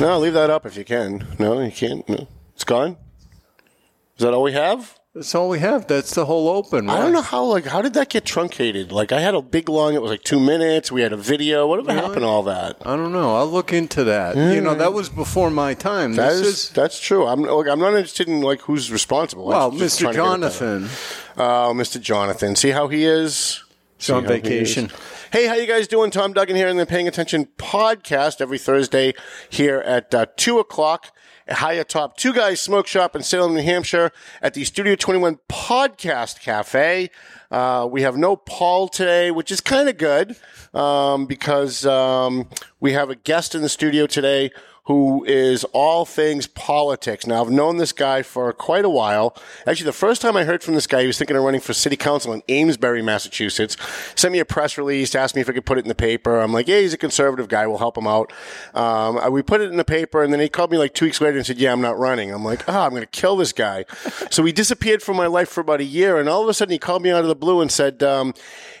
No, leave that up if you can. No, you can't. No. It's gone. Is that all we have? That's all we have. That's the whole open. I don't know how. Like, how did that get truncated? Like, I had a big long. It was like two minutes. We had a video. Whatever happened to all that? I don't know. I'll look into that. You know, mm. that was before my time. That this is, is that's true. I'm look, I'm not interested in like who's responsible. well, Mr. trying to get it Jonathan. done. Oh, Mr. Jonathan. See how he is. He's on See how he vacation. Hey, how you guys doing? Tom Duggan here in the Paying Attention podcast every Thursday here at uh, two o'clock at High Top Two Guys Smoke Shop in Salem, New Hampshire, at the Studio Twenty One Podcast Cafe. Uh, we have no Paul today, which is kind of good um, because um, we have a guest in the studio today who is all things politics. Now, I've known this guy for quite a while. Actually, the first time I heard from this guy, he was thinking of running for city council in Amesbury, Massachusetts. Sent me a press release, asked me if I could put it in the paper. I'm like, yeah, he's a conservative guy. We'll help him out. Um, we put it in the paper, and then he called me like two weeks later and said, yeah, I'm not running. I'm like, ah, I'm going to kill this guy. so he disappeared from my life for about a year, and all of a sudden he called me out of the blue and said, um,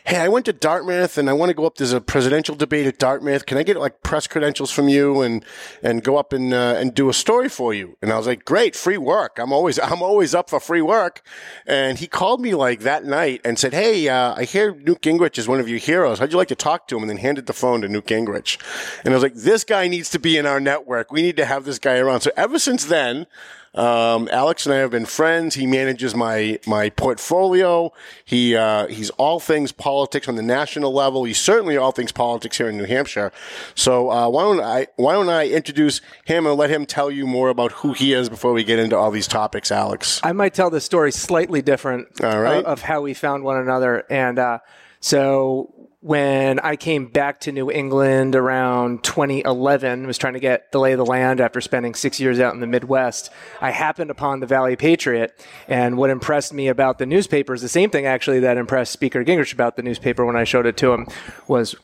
hey, I went to Dartmouth and I want to go up. There's a presidential debate at Dartmouth. Can I get like press credentials from you and and go up and uh, and do a story for you? And I was like, great, free work. I'm always I'm always up for free work. And he called me like that night and said, hey, uh, I hear Newt Gingrich is one of your heroes. How'd you like to talk to him? And then handed the phone to Newt Gingrich. And I was like, this guy needs to be in our network. We need to have this guy around. So ever since then. Um, Alex and I have been friends. He manages my my portfolio. He uh, he's all things politics on the national level. He's certainly all things politics here in New Hampshire. So uh, why don't I why don't I introduce him and let him tell you more about who he is before we get into all these topics, Alex? I might tell the story slightly different All right. uh, of how we found one another. And uh, so when I came back to New England around 2011, was trying to get the lay of the land after spending six years out in the Midwest, I happened upon the Valley Patriot. And what impressed me about the newspaper is the same thing actually that impressed Speaker Gingrich about the newspaper when I showed it to him was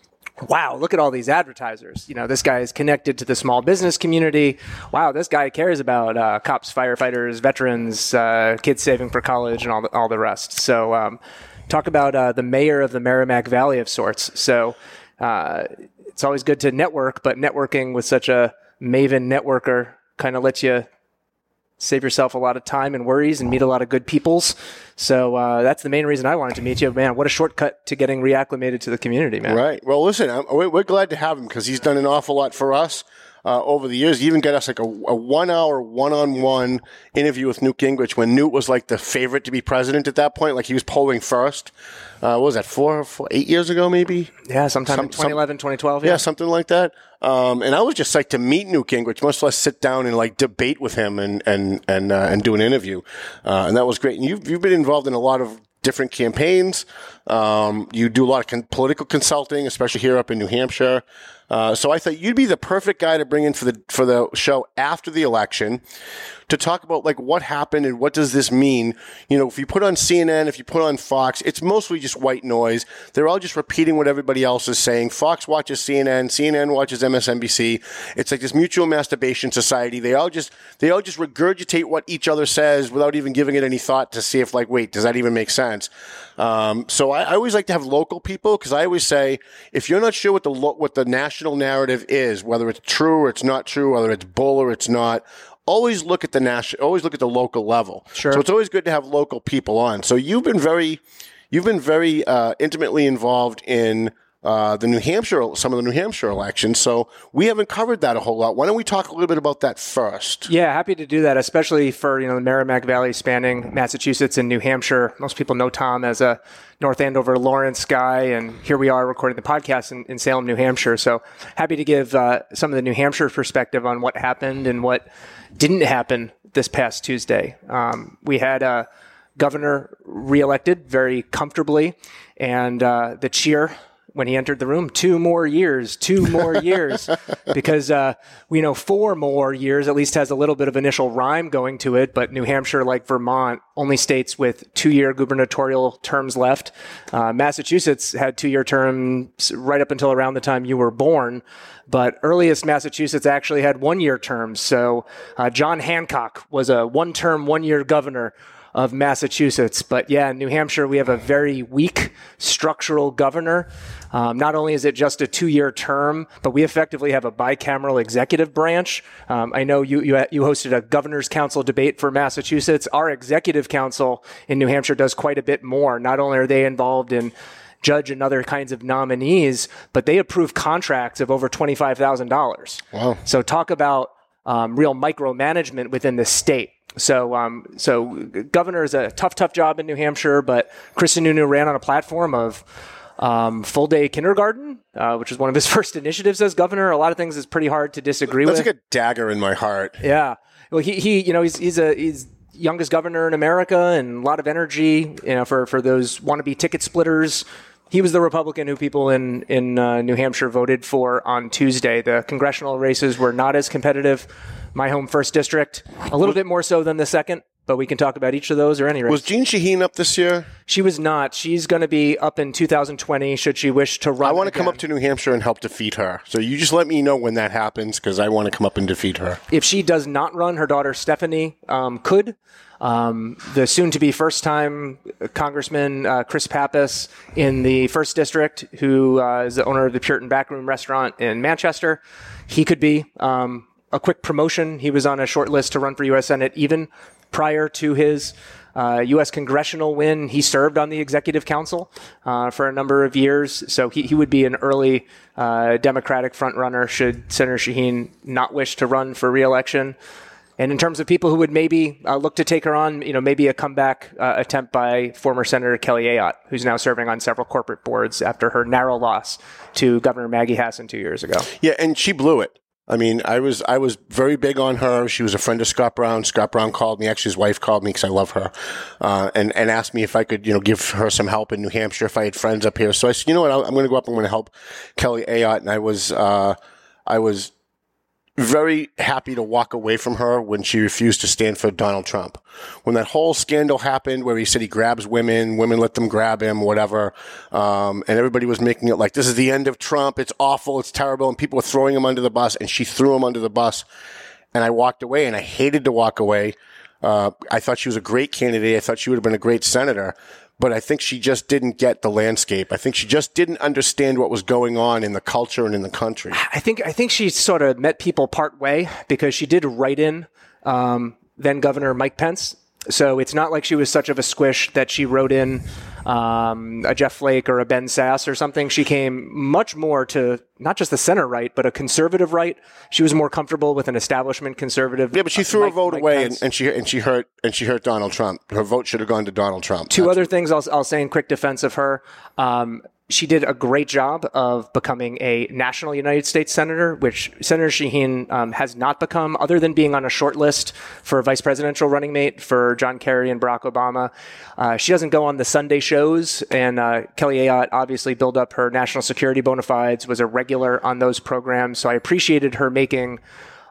wow, look at all these advertisers. You know, this guy is connected to the small business community. Wow, this guy cares about uh, cops, firefighters, veterans, uh, kids saving for college, and all the, all the rest. So, um, talk about uh, the mayor of the Merrimack Valley of sorts. So, uh, it's always good to network, but networking with such a maven networker kind of lets you save yourself a lot of time and worries and meet a lot of good peoples. So uh, that's the main reason I wanted to meet you, man. What a shortcut to getting reacclimated to the community, man. Right. Well, listen, I'm, we're, we're glad to have him because he's done an awful lot for us uh, over the years. He even got us like a, a one hour, one on one interview with Newt Gingrich when Newt was like the favorite to be president at that point. Like he was polling first. Uh, what was that, four, four, eight years ago, maybe? Yeah, sometime Some- in 2011, 2012. Yeah, Yeah. something like that. Um, and I was just like to meet Newt Gingrich, much less sit down and like debate with him and and and uh, and do an interview. Uh, and that was great. And you've you've been involved in a lot of different campaigns. Um, you do a lot of con- political consulting, especially here up in New Hampshire. Uh, so I thought you'd be the perfect guy to bring in for the for the show after the election to talk about like what happened and what does this mean. You know, if you put on CNN, if you put on Fox, it's mostly just white noise. They're all just repeating what everybody else is saying. Fox watches CNN, CNN watches MSNBC. It's like this mutual masturbation society. They all just they all just regurgitate what each other says without even giving it any thought to see if like, wait, does that even make sense? Um, so I, I always like to have local people because I always say if you're not sure what the lo- what the national narrative is, whether it's true or it's not true, whether it's bull or it's not, always look at the national, always look at the local level. Sure. So it's always good to have local people on. So you've been very, you've been very uh, intimately involved in uh, the New Hampshire, some of the New Hampshire elections. So we haven't covered that a whole lot. Why don't we talk a little bit about that first? Yeah, happy to do that, especially for you know the Merrimack Valley spanning Massachusetts and New Hampshire. Most people know Tom as a North Andover Lawrence guy, and here we are recording the podcast in, in Salem, New Hampshire. So happy to give uh, some of the New Hampshire perspective on what happened and what didn't happen this past Tuesday. Um, we had a governor reelected very comfortably, and uh, the cheer when he entered the room. Two more years, two more years, because uh, we know four more years at least has a little bit of initial rhyme going to it. But New Hampshire, like Vermont, only states with two-year gubernatorial terms left. Uh, Massachusetts had two-year terms right up until around the time you were born. But earliest Massachusetts actually had one-year terms. So uh, John Hancock was a one-term, one-year governor of Massachusetts. But yeah, in New Hampshire, we have a very weak structural governor. Um, not only is it just a two-year term, but we effectively have a bicameral executive branch. Um, I know you, you you hosted a governor's council debate for Massachusetts. Our executive council in New Hampshire does quite a bit more. Not only are they involved in judge and other kinds of nominees, but they approve contracts of over twenty-five thousand dollars. Wow! So talk about um, real micromanagement within the state. So, um, so governor is a tough, tough job in New Hampshire, but Chris Sununu ran on a platform of um, full day kindergarten, uh, which was one of his first initiatives as governor. A lot of things is pretty hard to disagree That's with. like a dagger in my heart. Yeah. Well, he, he, you know, he's, he's a, he's youngest governor in America and a lot of energy, you know, for, for those wannabe ticket splitters. He was the Republican who people in, in uh, New Hampshire voted for on Tuesday. The congressional races were not as competitive. My home first district, a little bit more so than the second, but we can talk about each of those or any race. Was Jeanne Shaheen up this year? She was not. She's going to be up in 2020 should she wish to run. I want to come up to New Hampshire and help defeat her. So you just let me know when that happens because I want to come up and defeat her. If she does not run, her daughter Stephanie um, could. Um, the soon to be first time Congressman uh, Chris Pappas in the first district, who uh, is the owner of the Puritan Backroom restaurant in Manchester, he could be. Um, a quick promotion. He was on a short list to run for U.S. Senate even prior to his uh, U.S. congressional win. He served on the executive council uh, for a number of years, so he, he would be an early uh, Democratic frontrunner should Senator Shaheen not wish to run for reelection. And in terms of people who would maybe uh, look to take her on, you know, maybe a comeback uh, attempt by former Senator Kelly Ayotte, who's now serving on several corporate boards after her narrow loss to Governor Maggie Hassan two years ago. Yeah, and she blew it. I mean, I was I was very big on her. She was a friend of Scott Brown. Scott Brown called me. Actually, his wife called me because I love her, uh, and and asked me if I could, you know, give her some help in New Hampshire if I had friends up here. So I said, you know what, I'm going to go up. And I'm going to help Kelly Ayotte, and I was uh, I was very happy to walk away from her when she refused to stand for Donald Trump. When that whole scandal happened where he said he grabs women, women let them grab him, whatever, um, and everybody was making it like this is the end of Trump, it's awful, it's terrible, and people were throwing him under the bus, and she threw him under the bus. And I walked away, and I hated to walk away. Uh, I thought she was a great candidate. I thought she would have been a great senator but I think she just didn't get the landscape. I think she just didn't understand what was going on in the culture and in the country. I think I think she sort of met people part way because she did write in um, then Governor Mike Pence. So it's not like she was such of a squish that she wrote in um, a Jeff Flake or a Ben Sasse or something. She came much more to not just the center right, but a conservative right. She was more comfortable with an establishment conservative. Yeah, but she uh, threw Mike- her vote Mike away, and, and she and she hurt and she hurt Donald Trump. Her vote should have gone to Donald Trump. Two That's- other things I'll, I'll say in quick defense of her. Um, she did a great job of becoming a national United States senator, which Senator Shaheen um, has not become, other than being on a short list for vice presidential running mate for John Kerry and Barack Obama. Uh, she doesn't go on the Sunday shows, and uh, Kelly Ayotte obviously built up her national security bona fides, was a regular on those programs. So I appreciated her making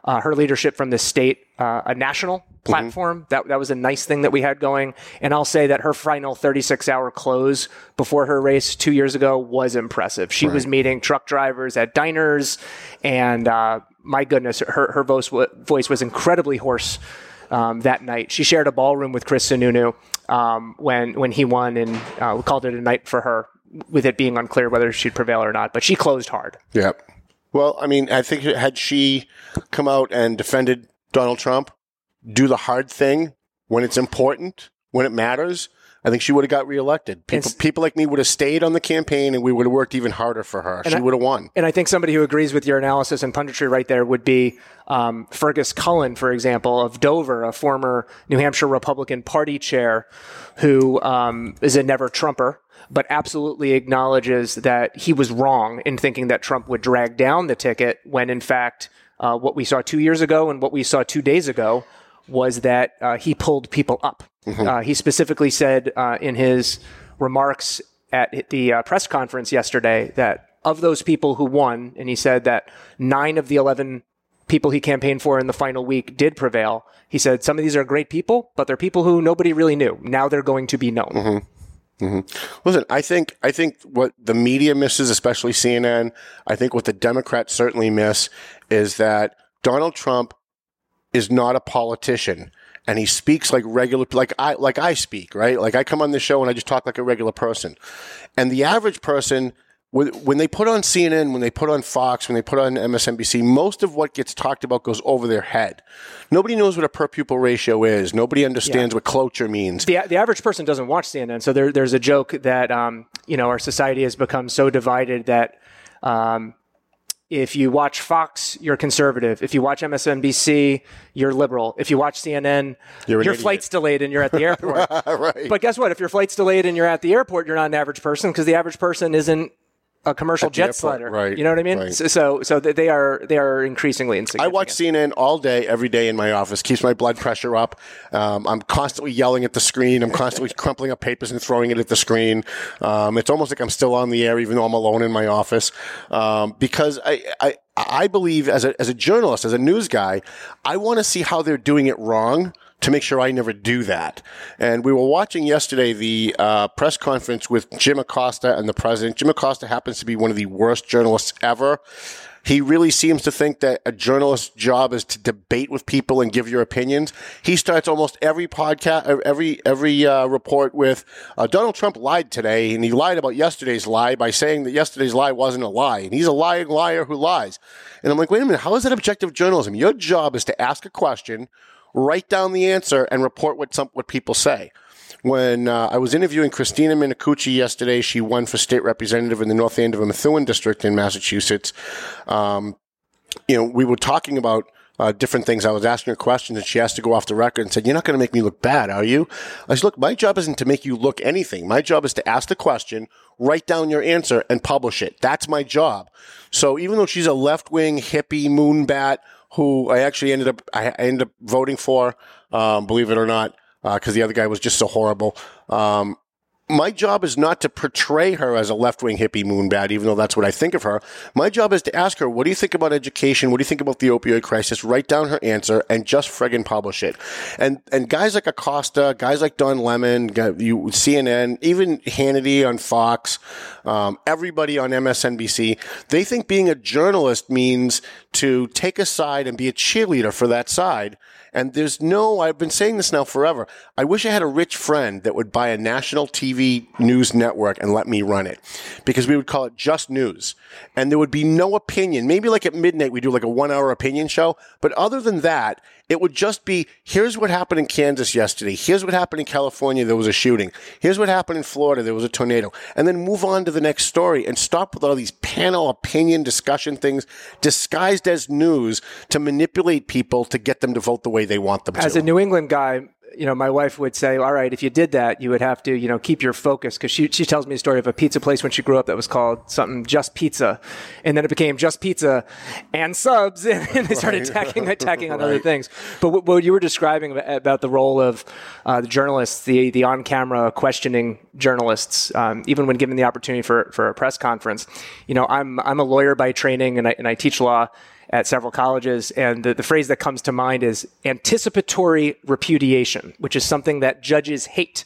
uh, her leadership from the state uh, a national platform. That that was a nice thing that we had going. And I'll say that her final 36 hour close before her race two years ago was impressive. She was meeting truck drivers at diners, and uh, my goodness, her her voice voice was incredibly hoarse. Um, that night, she shared a ballroom with Chris Sununu um, when when he won, and uh, we called it a night for her, with it being unclear whether she'd prevail or not. But she closed hard. Yep. Well, I mean, I think had she come out and defended Donald Trump, do the hard thing when it's important, when it matters, I think she would have got reelected. People, And- people like me would have stayed on the campaign, and we would have worked even harder for her. She would have won. And I think somebody who agrees with your analysis and punditry right there would be um, Fergus Cullen, for example, of Dover, a former New Hampshire Republican Party chair who um, is a never Trumper, but absolutely acknowledges that he was wrong in thinking that Trump would drag down the ticket when, in fact, uh, what we saw two years ago and what we saw two days ago was that uh, he pulled people up. Uh, he specifically said uh, in his remarks at the uh, press conference yesterday that of those people who won, and he said that nine of the 11 people he campaigned for in the final week did prevail. He said some of these are great people, but they're people who nobody really knew. Now they're going to be known. Mm-hmm. Listen, I think I think what the media misses, especially CNN, I think what the Democrats certainly miss is that Donald Trump is not a politician and he speaks like regular like I like I speak, right? Like I come on the show and I just talk like a regular person. And the average person when they put on CNN, when they put on Fox, when they put on MSNBC, most of what gets talked about goes over their head. Nobody knows what a per pupil ratio is. Nobody understands what cloture means. the the average person doesn't watch CNN, so there, there's a joke that um, you know our society has become so divided that um, if you watch Fox, you're conservative. If you watch MSNBC, you're liberal. If you watch CNN, You're your idiot. flight's delayed and you're at the airport. right. But guess what? If your flight's delayed and you're at the airport, you're not an average person because the average person isn't a commercial jet airport, slider. right, You know what I mean? right. So, so, so they are they are increasingly insecure. I watch CNN all day, every day in my office. Keeps my blood pressure up. Um, I'm constantly yelling at the screen. I'm constantly crumpling up papers and throwing it at the screen. Um, it's almost like I'm still on the air, even though I'm alone in my office. Um, because I, I, I believe as a, as a journalist, as a news guy, I want to see how they're doing it wrong to make sure I never do that. And we were watching yesterday the uh, press conference with Jim Acosta and the president. Jim Acosta happens to be one of the worst journalists ever. He really seems to think that a journalist's job is to debate with people and give your opinions. He starts almost every podcast, every every uh, report with uh, Donald Trump lied today, and he lied about yesterday's lie by saying that yesterday's lie wasn't a lie, and he's a lying liar who lies. And I'm like, wait a minute, how is that objective journalism? Your job is to ask a question, write down the answer, and report what some what people say when uh, I was interviewing Christina Minicucci yesterday, she won for state representative in the North End of a Methuen district in Massachusetts. Um, you know, we were talking about uh, different things. I was asking her questions, and she asked to go off the record and said, "You're not going to make me look bad, are you?" I said, "Look, my job isn't to make you look anything. My job is to ask the question, write down your answer, and publish it. That's my job." So even though she's a left wing hippie moonbat who I actually ended up I ended up voting for, um, believe it or not, because the other guy was just so horrible. Um, my job is not to portray her as a left wing hippie moonbat, even though that's what I think of her. My job is to ask her, what do you think about education? What do you think about the opioid crisis? Write down her answer and just friggin' publish it. And and guys like Acosta, guys like Don Lemon, you CNN, even Hannity on Fox, um, everybody on MSNBC, they think being a journalist means to take a side and be a cheerleader for that side. And there's no, I've been saying this now forever. I wish I had a rich friend that would buy a national TV news network and let me run it because we would call it just news. And there would be no opinion. Maybe like at midnight, we do like a one hour opinion show. But other than that, it would just be here's what happened in Kansas yesterday. Here's what happened in California. There was a shooting. Here's what happened in Florida. There was a tornado. And then move on to the next story and stop with all these panel opinion discussion things disguised as news to manipulate people to get them to vote the way they want them As to. As a New England guy, you know, my wife would say, "All right, if you did that, you would have to, you know, keep your focus." Because she she tells me a story of a pizza place when she grew up that was called something Just Pizza, and then it became Just Pizza and subs, and, they started attacking attacking on other things. But what, what you were describing about, about the role of uh, the journalists, the the on camera questioning journalists, um, even when given the opportunity for for a press conference, you know, I'm I'm a lawyer by training, and I and I teach law at several colleges. And the, the phrase that comes to mind is anticipatory repudiation, which is something that judges hate.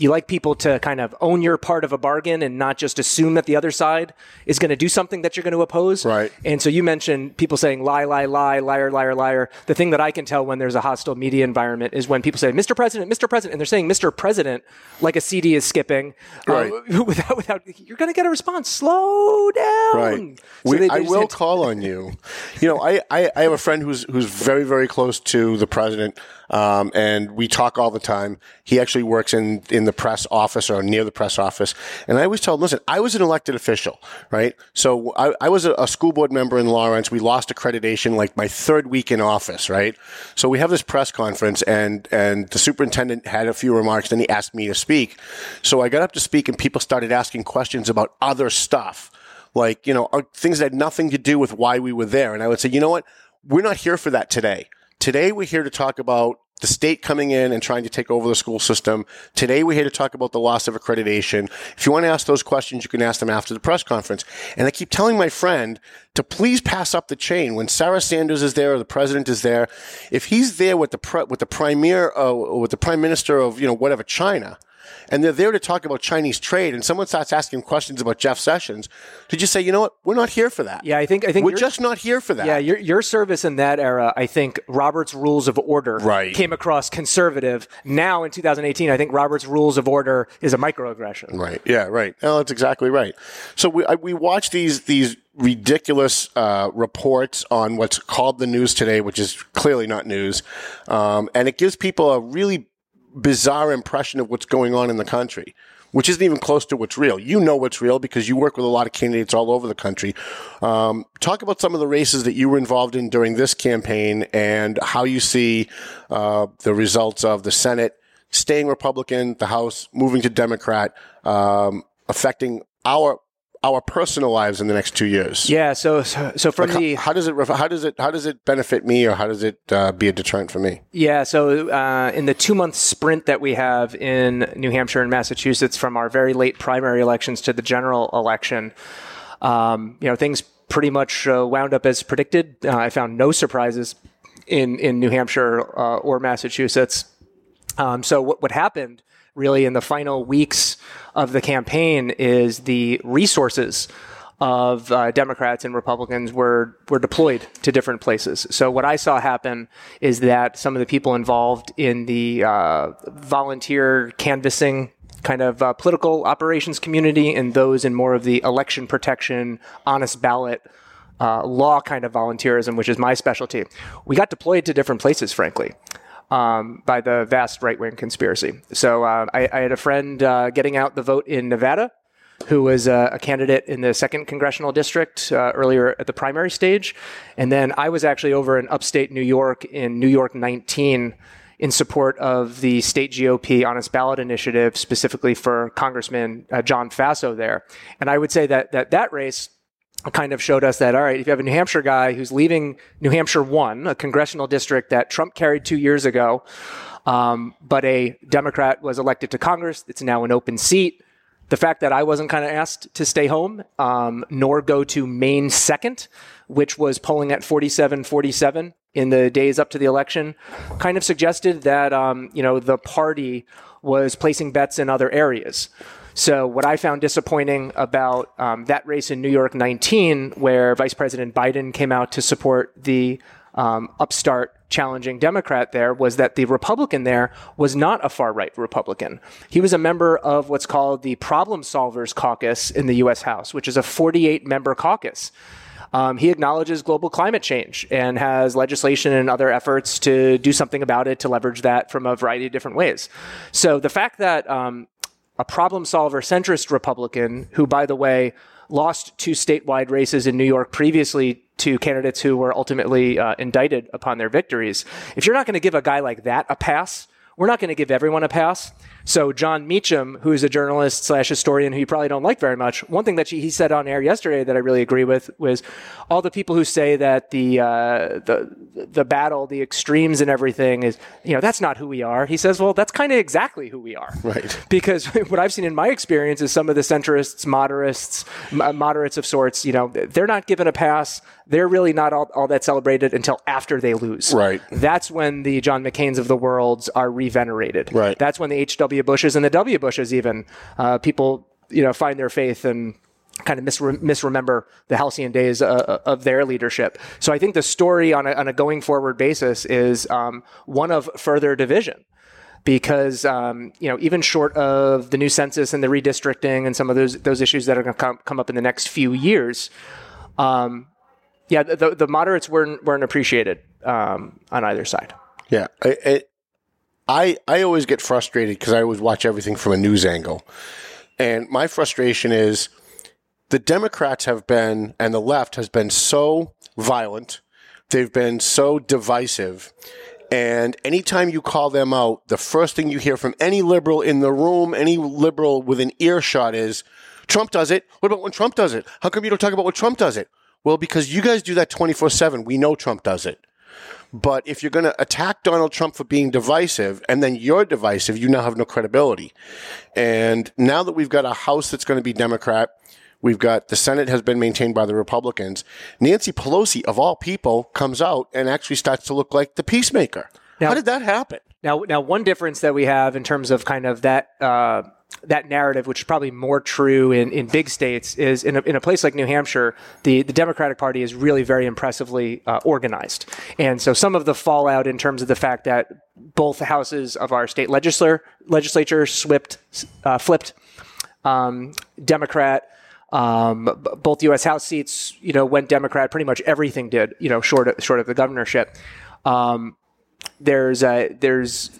You like people to kind of own your part of a bargain and not just assume that the other side is going to do something that you're going to oppose. Right. And so you mentioned people saying lie, lie, lie, liar, liar, liar. The thing that I can tell when there's a hostile media environment is when people say, Mr. President, Mr. President, and they're saying Mr. President like a CD is skipping. uh, Right. without, without, you're going to get a response. Slow down. Right. So We, they- I will call on you. You know, I, I, I have a friend who's who's very very close to the president. Um, and we talk all the time. He actually works in in the press office or near the press office, and I always tell him, listen, I was an elected official, right? So I, I was a, a school board member in Lawrence. We lost accreditation like my third week in office, right? So we have this press conference, and and the superintendent had a few remarks, then he asked me to speak. So I got up to speak, and people started asking questions about other stuff like you know things that had nothing to do with why we were there and i would say you know what we're not here for that today today we're here to talk about the state coming in and trying to take over the school system. Today, we're here to talk about the loss of accreditation. If you want to ask those questions, you can ask them after the press conference. And I keep telling my friend to please pass up the chain when Sarah Sanders is there or the president is there. If he's there with the pre- with the premier uh, with the prime minister of you know whatever China, and they're there to talk about Chinese trade, and someone starts asking questions about Jeff Sessions, did you say, you know what, we're not here for that? Yeah, I think I think we're just not here for that. Yeah, your your service in that era, I think Robert's Rules of Order Right. came across conservative. Now in 2018, I think Robert's Rules of Order is a microaggression. Right. Yeah. Right. No, that's exactly right. So we I, we watch these these ridiculous uh, reports on what's called the news today, which is clearly not news, um, and it gives people a really bizarre impression of what's going on in the country. Which isn't even close to what's real. You know what's real because you work with a lot of candidates all over the country. Um, talk about some of the races that you were involved in during this campaign and how you see uh, the results of the Senate staying Republican, the House moving to Democrat, um, affecting our our personal lives in the next two years. Yeah, so so, so from Like, the how, how does it how does it how does it benefit me or how does it uh, be a deterrent for me? Yeah, so uh, in the two month sprint that we have in New Hampshire and Massachusetts from our very late primary elections to the general election, um, you know, things pretty much uh, wound up as predicted. Uh, I found no surprises in, in New Hampshire uh, or Massachusetts. Um, so what, what happened really in the final weeks of the campaign is the resources of uh, Democrats and Republicans were were deployed to different places. So what I saw happen is that some of the people involved in the uh, volunteer canvassing kind of uh, political operations community and those in more of the election protection, honest ballot uh, law kind of volunteerism, which is my specialty, we got deployed to different places, frankly. Um, by the vast right wing conspiracy. So uh, I, I had a friend uh, getting out the vote in Nevada who was uh, a candidate in the second congressional district uh, earlier at the primary stage. And then I was actually over in upstate New York in New York 19 in support of the state GOP honest ballot initiative, specifically for Congressman uh, John Faso there. And I would say that that, that race kind of showed us that all right if you have a new hampshire guy who's leaving new hampshire one a congressional district that trump carried two years ago um, but a democrat was elected to congress it's now an open seat. The fact that i wasn't kind of asked to stay home um, nor go to maine second which was polling at 47 47 in the days up to the election kind of suggested that um, you know the party was placing bets in other areas so, what I found disappointing about um, that race in New York 19, where Vice President Biden came out to support the um, upstart challenging Democrat there, was that the Republican there was not a far right Republican. He was a member of what's called the Problem Solvers Caucus in the U.S. House, which is a 48 member caucus. Um, he acknowledges global climate change and has legislation and other efforts to do something about it to leverage that from a variety of different ways. So the fact that um, a problem solver centrist Republican who, by the way, lost two statewide races in New York previously to candidates who were ultimately uh, indicted upon their victories. If you're not going to give a guy like that a pass, we're not going to give everyone a pass. So Jon Meacham, who's a journalist slash historian who you probably don't like very much, one thing that he said on air yesterday that I really agree with was all the people who say that the uh, the the battle, the extremes, and everything is you know that's not who we are. He says, well, that's kind of exactly who we are, Right. Because what I've seen in my experience is some of the centrists, moderates, moderates of sorts, you know, they're not given a pass. They're really not all, all that celebrated until after they lose. Right. That's when the John McCain's of the worlds are revenerated. Right. That's when the H.W. Bushes and the W. Bushes even uh, people you know find their faith and kind of misre- misremember the halcyon days uh, of their leadership. So I think the story on a, on a going forward basis is um, one of further division. Because um, you know, even short of the new census and the redistricting and some of those those issues that are going to come, come up in the next few years, um, yeah, the, the moderates weren't weren't appreciated um, on either side. Yeah. I, I, I, always get frustrated because I always watch everything from a news angle. And my frustration is the Democrats have been, and the left has been so violent. They've been so divisive. And anytime you call them out, the first thing you hear from any liberal in the room, any liberal within earshot is, Trump does it. What about when Trump does it? How come you don't talk about when Trump does it? Well, because you guys do that 24 7. We know Trump does it. But if you're going to attack Donald Trump for being divisive and then you're divisive, you now have no credibility. And now that we've got a House that's going to be Democrat, we've got the Senate has been maintained by the Republicans. Nancy Pelosi, of all people, comes out and actually starts to look like the peacemaker. Now- How did that happen? Now, now, one difference that we have in terms of kind of that uh, that narrative, which is probably more true in, in big states, is in a, in a place like New Hampshire, the, the Democratic Party is really very impressively uh, organized, and so some of the fallout in terms of the fact that both houses of our state legislature legislature slipped, uh, flipped um, Democrat. Um, both U.S. House seats, you know, went Democrat. Pretty much everything did, you know, short of, short of the governorship. Um, there's a, there's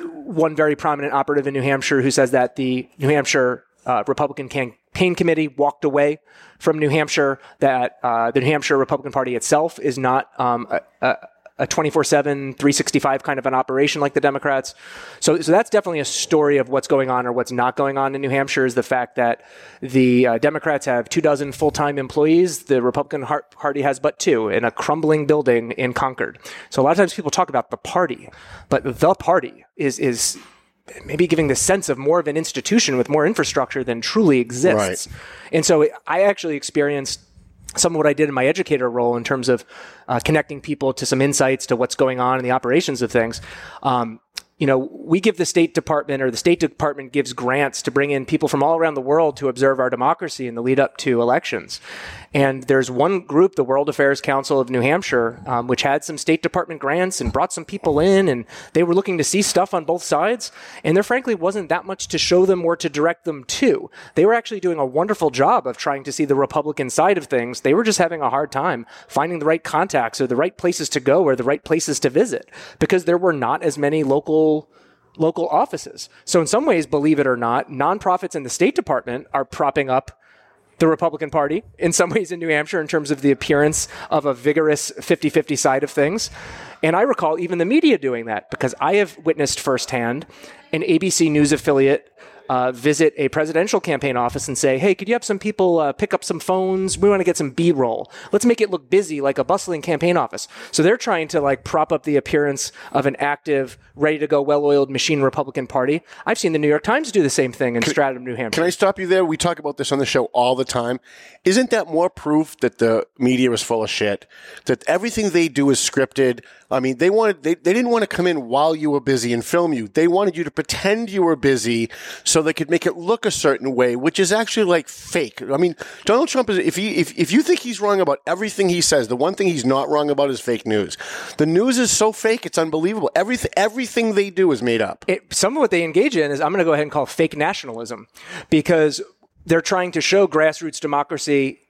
one very prominent operative in New Hampshire who says that the New Hampshire uh, Republican campaign committee walked away from New Hampshire. That uh, the New Hampshire Republican Party itself is not um, a, a, a 24/7, 365 kind of an operation like the Democrats. So, so that's definitely a story of what's going on or what's not going on in New Hampshire. Is the fact that the uh, Democrats have two dozen full-time employees, the Republican Party has but two in a crumbling building in Concord. So a lot of times people talk about the party, but the party is is maybe giving the sense of more of an institution with more infrastructure than truly exists. And so I actually experienced some of what I did in my educator role in terms of uh, connecting people to some insights to what's going on in the operations of things. Um, you know, we give the State Department or the State Department gives grants to bring in people from all around the world to observe our democracy in the lead up to elections. And there's one group, the World Affairs Council of New Hampshire, um, which had some State Department grants and brought some people in, and they were looking to see stuff on both sides. And there, frankly, wasn't that much to show them or to direct them to. They were actually doing a wonderful job of trying to see the Republican side of things. They were just having a hard time finding the right contacts or the right places to go or the right places to visit because there were not as many local local offices. So in some ways, believe it or not, nonprofits in the State Department are propping up the Republican Party in some ways in New Hampshire in terms of the appearance of a vigorous 50 50 side of things. And I recall even the media doing that because I have witnessed firsthand an ABC News affiliate. Uh, visit a presidential campaign office and say, "Hey, could you have some people uh, pick up some phones? We want to get some B-roll. Let's make it look busy, like a bustling campaign office." So they're trying to like prop up the appearance of an active, ready-to-go, well-oiled machine Republican Party. I've seen the New York Times do the same thing in Stratham, New Hampshire. Can I stop you there? We talk about this on the show all the time. Isn't that more proof that the media is full of shit? That everything they do is scripted. I mean, they wanted they, they didn't want to come in while you were busy and film you. They wanted you to pretend you were busy so they could make it look a certain way, which is actually like fake. I mean, Donald Trump is if he if, if you think he's wrong about everything he says, the one thing he's not wrong about is fake news. The news is so fake, it's unbelievable. Everything everything they do is made up. it, some of what they engage in is I'm going to go ahead and call fake nationalism because they're trying to show grassroots democracy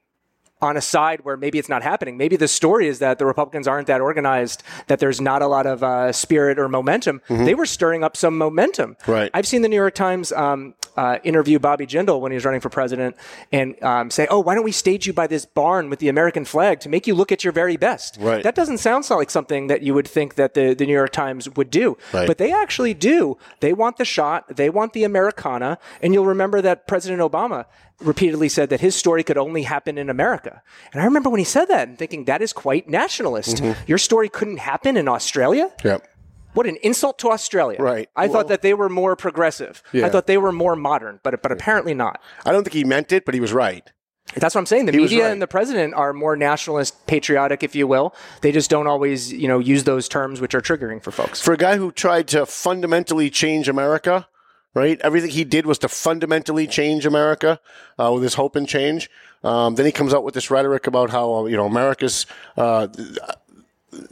on a side where maybe it's not happening. Maybe the story is that the Republicans aren't that organized, that there's not a lot of uh, spirit or momentum. They were stirring up some momentum. Right. I've seen the New York Times um, uh, interview Bobby Jindal when he was running for president and um, say, "Oh, why don't we stage you by this barn with the American flag to make you look at your very best?" Right. That doesn't sound like something that you would think that the, the New York Times would do, Right. but they actually do. They want the shot. They want the Americana. And you'll remember that President Obama repeatedly said that his story could only happen in America. And I remember when he said that and thinking that is quite nationalist. Mm-hmm. Your story couldn't happen in Australia? Yep. What an insult to Australia. Right. I Well- thought that they were more progressive. Yeah. I thought they were more modern, but but apparently not. I don't think he meant it, but he was right. That's what I'm saying. The He media right. and the president are more nationalist, patriotic, if you will. They just don't always, you know, use those terms which are triggering for folks. For a guy who tried to fundamentally change America, right? Everything he did was to fundamentally change America uh, with his hope and change. Um, then he comes out with this rhetoric about how uh, you know America's. Uh,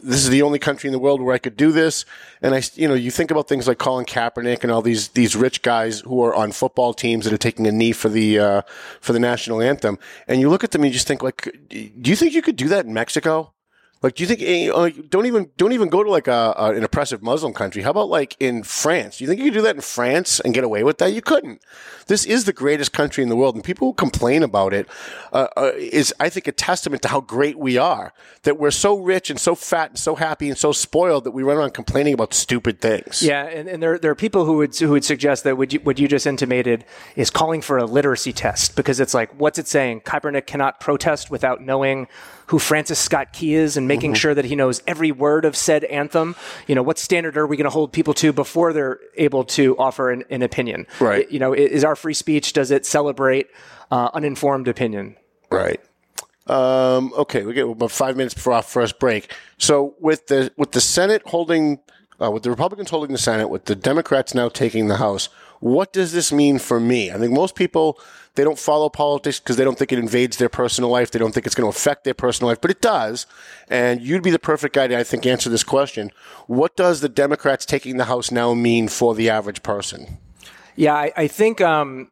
this is the only country in the world where I could do this, and I, you know, you think about things like Colin Kaepernick and all these these rich guys who are on football teams that are taking a knee for the uh, for the national anthem, and you look at them and you just think like, do you think you could do that in Mexico? Like, do you think eh, like don't even don't even go to like a, a, an oppressive Muslim country? How about like in France? Do you think you could do that in France and get away with that? You couldn't. This is the greatest country in the world, and people who complain about it uh, uh, is, I think, a testament to how great we are. That we're so rich and so fat and so happy and so spoiled that we run around complaining about stupid things. Yeah, and, and there, there are people who would who would suggest that what you, what you just intimated is calling for a literacy test because it's like, what's it saying? Kaepernick cannot protest without knowing who Francis Scott Key is and making sure that he knows every word of said anthem. You know, what standard are we going to hold people to before they're able to offer an, an opinion? Right. You know, is our free speech does it celebrate uh, uninformed opinion? Right. Um, okay, we get about five minutes before our first break. So with the with the Senate holding, uh, with the Republicans holding the Senate, with the Democrats now taking the House, what does this mean for me? I think most people they don't follow politics because they don't think it invades their personal life. They don't think it's going to affect their personal life, but it does. And you'd be the perfect guy to, I think, answer this question. What does the Democrats taking the House now mean for the average person? Yeah, I, I think um,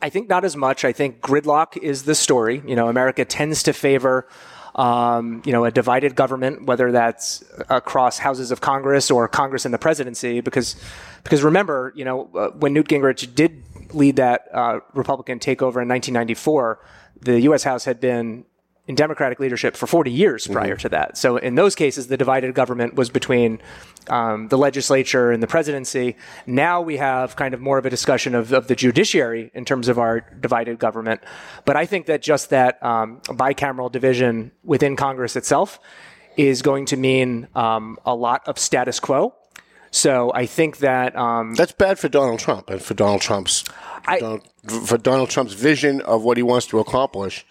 I think not as much. I think gridlock is the story. You know, America tends to favor. Um, you know, a divided government, whether that's across houses of Congress or Congress and the presidency, because because remember, you know, uh, when Newt Gingrich did lead that uh, Republican takeover in 1994, the U.S. House had been in Democratic leadership for 40 years prior to that. So in those cases, the divided government was between um, the legislature and the presidency. Now we have kind of more of a discussion of, of the judiciary in terms of our divided government. But I think that just that um, bicameral division within Congress itself is going to mean um, a lot of status quo. So I think that um, That's bad for Donald Trump and for Donald Trump's I- Donald, for Donald Trump's vision of what he wants to accomplish.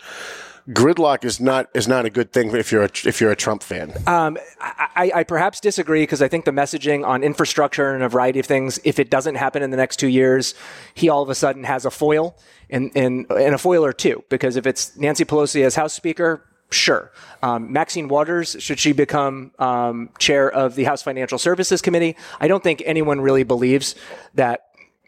Gridlock is not is not a good thing if you're a, if you're a Trump fan. I, I perhaps disagree because I think the messaging on infrastructure and a variety of things, if it doesn't happen in the next two years, he all of a sudden has a foil and, and, and a foil or two. Because if it's Nancy Pelosi as House Speaker, sure. Um, Maxine Waters, should she become um, chair of the House Financial Services Committee? I don't think anyone really believes that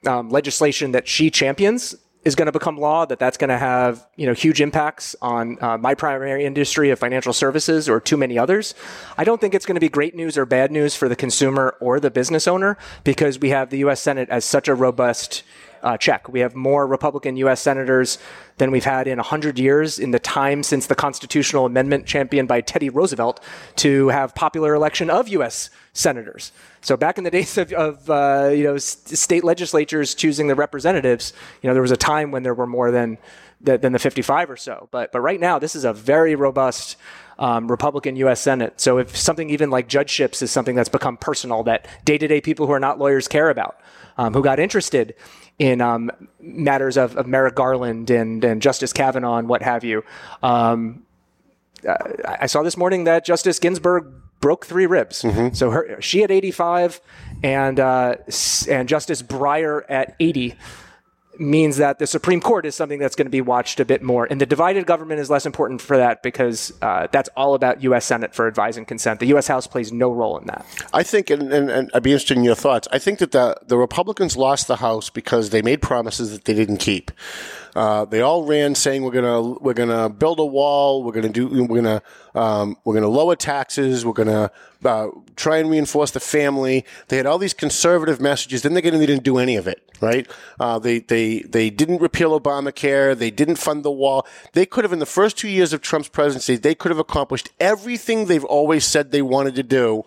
um, legislation that she champions is going to become law, that that's going to have you know huge impacts on uh, my primary industry of financial services or too many others. I don't think it's going to be great news or bad news for the consumer or the business owner because we have the U.S. Senate as such a robust uh, check. We have more Republican U.S. senators than we've had in 100 years in the time since the constitutional amendment championed by Teddy Roosevelt to have popular election of U.S. senators. So back in the days of, of uh, you know state legislatures choosing the representatives, you know there was a time when there were more than than the 55 or so. But but right now this is a very robust um, Republican U.S. Senate. So if something even like judgeships is something that's become personal that day to day people who are not lawyers care about, um, who got interested in um, matters of, of Merrick Garland and, and Justice Kavanaugh and what have you. Um, I saw this morning that Justice Ginsburg broke three ribs. So her, she at 85 and, uh, and Justice Breyer at 80 means that the Supreme Court is something that's going to be watched a bit more. And the divided government is less important for that because uh, that's all about U.S. Senate for advise and consent. The U.S. House plays no role in that. I think, and, and, and I'd be interested in your thoughts. I think that the the Republicans lost the House because they made promises that they didn't keep. Uh, they all ran saying we're gonna we're gonna build a wall, we're gonna do we're gonna um, we're gonna lower taxes, we're gonna uh, try and reinforce the family. They had all these conservative messages. Then they didn't, they didn't do any of it. Right? Uh, they they they didn't repeal Obamacare. They didn't fund the wall. They could have in the first two years of Trump's presidency, they could have accomplished everything they've always said they wanted to do,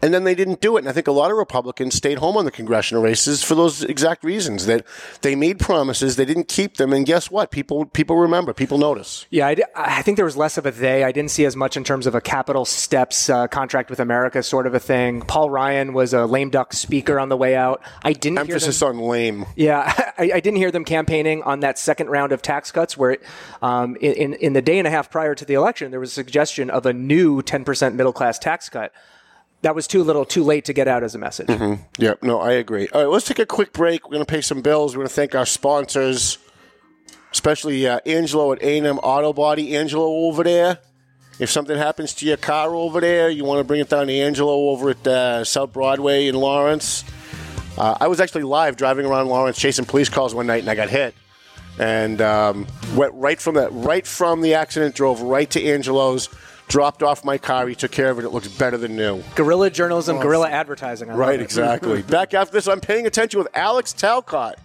and then they didn't do it. And I think a lot of Republicans stayed home on the congressional races for those exact reasons that they made promises, they didn't keep them, and guess what? People people remember, people notice. Yeah, I, I think there was less of a they. I didn't see as much in terms of a Capitol steps uh, contract with America sort of a thing. Paul Ryan was a lame duck speaker on the way out. I didn't Emphasis hear them, on lame. Yeah, I, I didn't hear them campaigning on that second round of tax cuts. Where um, in in the day and a half prior to the election, there was a suggestion of a new 10% middle class tax cut. That was too little, too late to get out as a message. Yeah, no, I agree. All right, let's take a quick break. We're going to pay some bills. We're going to thank our sponsors, especially uh, Angelo at A&M Auto Body. Angelo over there. If something happens to your car over there, you want to bring it down to Angelo over at uh, South Broadway in Lawrence. Uh, I was actually live driving around Lawrence chasing police calls one night, and I got hit. And um, went right from that, right from the accident, drove right to Angelo's, dropped off my car. He took care of it. It looks better than new. Guerrilla journalism, guerrilla advertising. I Right, exactly. Back after this, I'm paying attention with Alex Talcott.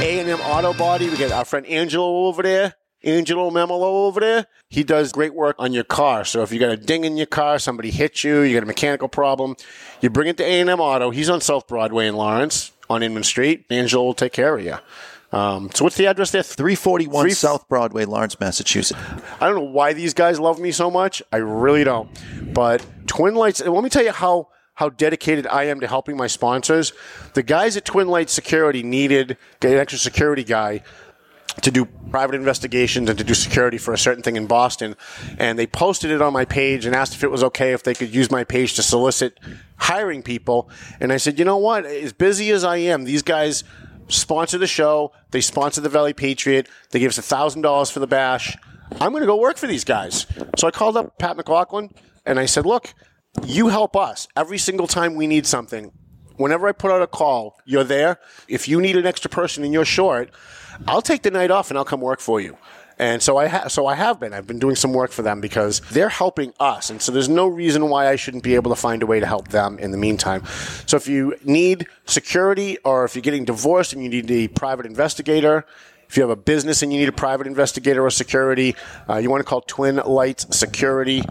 A&M Auto Body. We got our friend Angelo over there. Angelo Memolo over there. He does great work on your car. So if you got a ding in your car, somebody hit you, you got a mechanical problem, you bring it to A&M Auto. He's on South Broadway in Lawrence on Inman Street. Angelo will take care of you. Um, so what's the address there? 341 Three- South Broadway, Lawrence, Massachusetts. I don't know why these guys love me so much. I really don't. But Twin Lights, let me tell you how how dedicated I am to helping my sponsors. The guys at Twin Lights Security needed an extra security guy to do private investigations and to do security for a certain thing in Boston. And they posted it on my page and asked if it was okay if they could use my page to solicit hiring people. And I said, you know what? As busy as I am, these guys sponsor the show. They sponsor the Valley Patriot. They give us $1,000 for the bash. I'm going to go work for these guys. So I called up Pat McLaughlin and I said, look, you help us every single time we need something. Whenever I put out a call, you're there. If you need an extra person and you're short, I'll take the night off and I'll come work for you. And so I ha- so I have been. I've been doing some work for them because they're helping us, and so there's no reason why I shouldn't be able to find a way to help them in the meantime. So if you need security, or if you're getting divorced and you need a private investigator, if you have a business and you need a private investigator or security, uh, you want to call Twin Lights Security.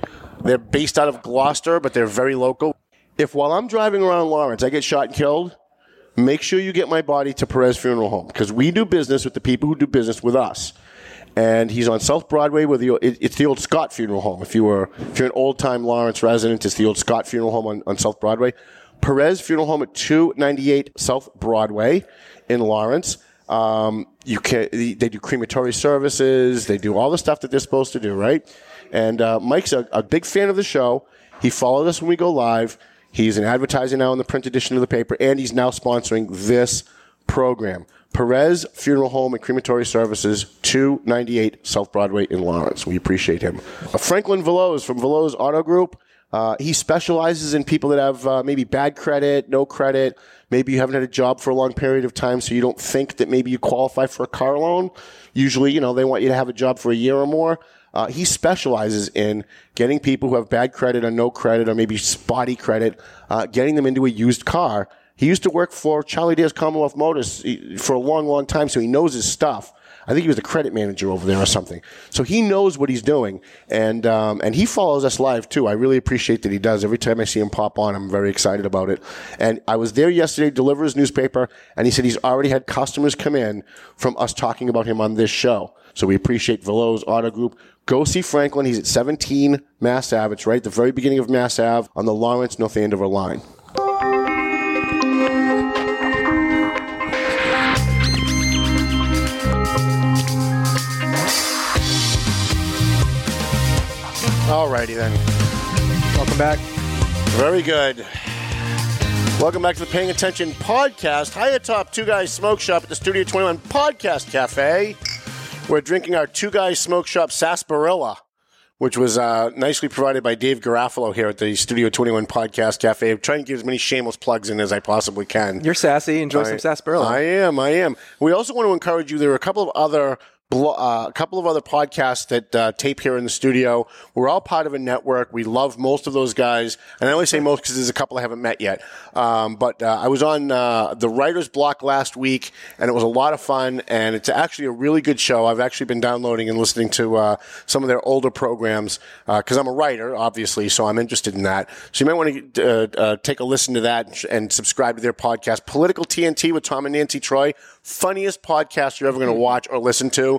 They're based out of Gloucester, but they're very local. If while I'm driving around Lawrence, I get shot and killed, make sure you get my body to Perez Funeral Home because we do business with the people who do business with us. And he's on South Broadway with the it's the old Scott Funeral Home. If you were if you're an old time Lawrence resident, it's the old Scott Funeral Home on, on South Broadway. Perez Funeral Home at 298 South Broadway in Lawrence. Um, you can they do crematory services. They do all the stuff that they're supposed to do, right? And uh, Mike's a, a big fan of the show. He followed us when we go live. He's an advertiser now in the print edition of the paper, and he's now sponsoring this program. Perez Funeral Home and Crematory Services, 298 South Broadway in Lawrence. We appreciate him. Uh, Franklin Veloz from Veloz Auto Group. Uh, he specializes in people that have uh, maybe bad credit, no credit. Maybe you haven't had a job for a long period of time, so you don't think that maybe you qualify for a car loan. Usually, you know, they want you to have a job for a year or more. Uh, he specializes in getting people who have bad credit or no credit or maybe spotty credit, uh, getting them into a used car. He used to work for Charlie Dare's Commonwealth Motors eh, for a long, long time, so he knows his stuff. I think he was a credit manager over there or something. So he knows what he's doing, and um, and he follows us live too. I really appreciate that he does. Every time I see him pop on, I'm very excited about it. And I was there yesterday, deliver his newspaper, and he said he's already had customers come in from us talking about him on this show. So we appreciate Veloz Auto Group. Go see Franklin. He's at 17 Mass Ave. It's right at the very beginning of Mass Ave on the Lawrence North Andover line. Alrighty then. Welcome back. Very good. Welcome back to the Paying Attention podcast. Hi atop Two Guys Smoke Shop at the Studio 21 Podcast Cafe. We're drinking our Two Guys Smoke Shop Sarsaparilla, which was uh, nicely provided by Dave Garofalo here at the Studio 21 Podcast Cafe. I'm trying to get as many shameless plugs in as I possibly can. You're sassy. Enjoy I- some sarsaparilla. I am. I am. We also want to encourage you. There are a couple of other. Blo- Uh, a couple of other podcasts that uh, tape here in the studio. We're all part of a network. We love most of those guys, and I only say most because there's a couple I haven't met yet. Um, but uh, I was on uh, the Writers Block last week, and it was a lot of fun. And it's actually a really good show. I've actually been downloading and listening to uh, some of their older programs because I'm a writer, obviously, so I'm interested in that. So you might want to uh, uh, take a listen to that and, sh- and subscribe to their podcast, Political TNT with Tom and Nancy Troy. Funniest podcast you're ever going to watch or listen to.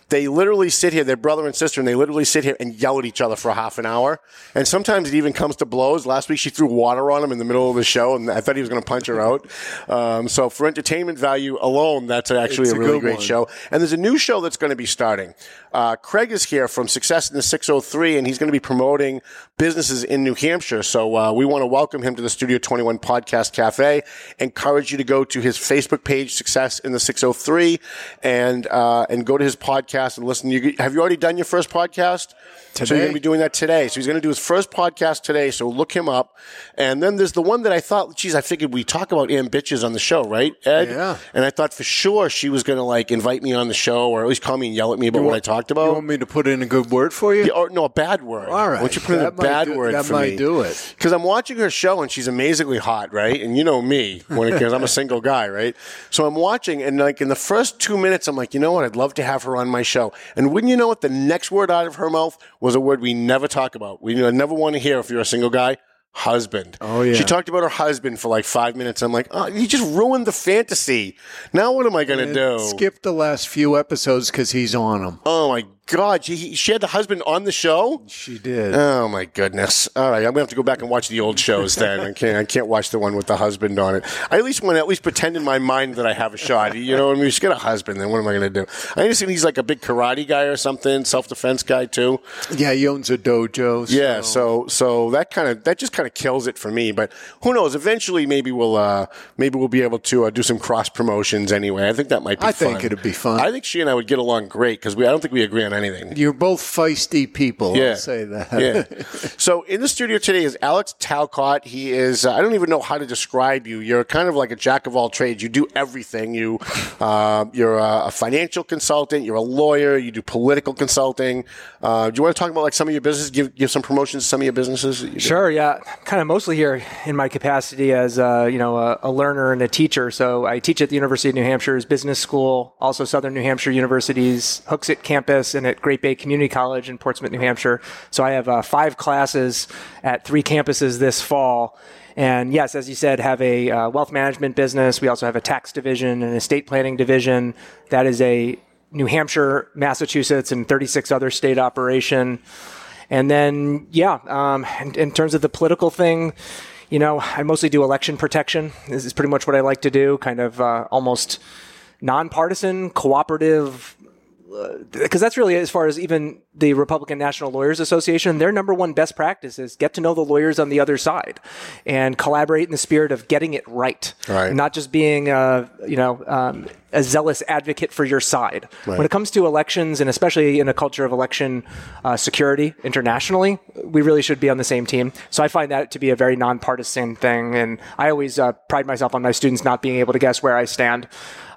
They literally sit here, they're brother and sister, and they literally sit here and yell at each other for a half an hour. And sometimes it even comes to blows. Last week she threw water on him in the middle of the show, and I thought he was going to punch her out. Um, so for entertainment value alone, that's actually a a really great one. show. And there's a new show that's going to be starting. Uh, Craig is here from Success in the 603, and he's going to be promoting businesses in New Hampshire. So uh, we want to welcome him to the Studio 21 Podcast Cafe. Encourage you to go to his Facebook page, Success in the 603, and uh, and go to his podcast podcast and listen. You, have you already done your first podcast? So you're going to be doing that today. So he's going to do his first podcast today. So look him up. And then there's the one that I thought, geez, I figured we talk about Ann Bitches on the show, right, Ed? Yeah. And I thought for sure she was going to like invite me on the show or at least call me and yell at me about what I talked about. You want me to put in a good word for you? Yeah, or no, a bad word. All right. Why don't you put in a bad do- word that for might me? do it. Because I'm watching her show and she's amazingly hot, right? And you know me when it because I'm a single guy, right? So I'm watching and like in the first two minutes, I'm like, you know what? I'd love to have her on my show. And wouldn't you know what? The next word out of her mouth was a word we never talk about. We never want to hear if you're a single guy. Husband. Oh, yeah. She talked about her husband for like five minutes. I'm like, oh, you just ruined the fantasy. Now what am I going to do? Skip the last few episodes because he's on them. Oh my God. She, she had the husband on the show? She did. Oh my goodness! All right, I'm gonna have to go back and watch the old shows. Then I can't. I can't watch the one with the husband on it. I at least want to at least pretend in my mind that I have a shot. You know, I mean, just get a husband. Then what am I gonna do? I understand he's like a big karate guy or something, self defense guy too. yeah, he owns a dojo. So. Yeah, so so that kind of that just kind of kills it for me. But who knows? Eventually, maybe we'll uh, maybe we'll be able to uh, do some cross promotions anyway. I think that might be. I fun. think it'd be fun. I think she and I would get along great because we. I don't think we agree on anything. You're both feisty people. Yeah. I'll say that. yeah. So in the studio today is Alex Talcott. He is, uh, I don't even know how to describe you. You're kind of like a jack of all trades. You do everything. You, uh, you're a, a financial consultant. You're a lawyer. You do political consulting. Uh, do you want to talk about like some of your business? Give, give some promotions to some of your businesses? you? Sure, yeah. Kind of mostly here in my capacity as uh, you know a, a learner and a teacher. So I teach at the University of New Hampshire's Business School, also Southern New Hampshire University's Hooksett campus, and at Great Bay Community College in Portsmouth, New Hampshire. So I have uh, five classes at three campuses this fall. And yes, as you said, have a uh, wealth management business. We also have a tax division and estate planning division. That is a New Hampshire, Massachusetts, and 36 other state operation. And then, yeah, um, in, in terms of the political thing, you know, I mostly do election protection. This is pretty much what I like to do, kind of uh, almost nonpartisan, cooperative. Because that's really as far as even the Republican National Lawyers Association, their number one best practice is get to know the lawyers on the other side and collaborate in the spirit of getting it right, Right. not just being, uh, you know, um, a zealous advocate for your side. When it comes to elections, and especially in a culture of election uh, security internationally, we really should be on the same team. So I find that to be a very nonpartisan thing, and I always uh, pride myself on my students not being able to guess where I stand.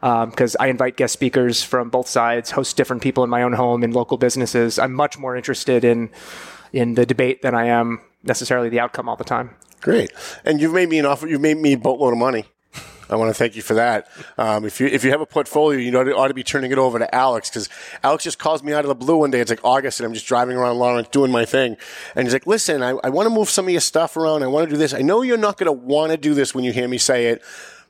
Because I invite guest speakers from both sides, host different people in my own home, in local businesses. I'm much more interested in in the debate than I am necessarily the outcome all the time. Great. And you've made me an offer. You've made me a boatload of money. I want to thank you for that. Um, if you if you have a portfolio, you know ought to be turning it over to Alex because Alex just calls me out of the blue one day. It's like August, and I'm just driving around Lawrence doing my thing, and he's like, "Listen, I, I want to move some of your stuff around. I want to do this. I know you're not going to want to do this when you hear me say it."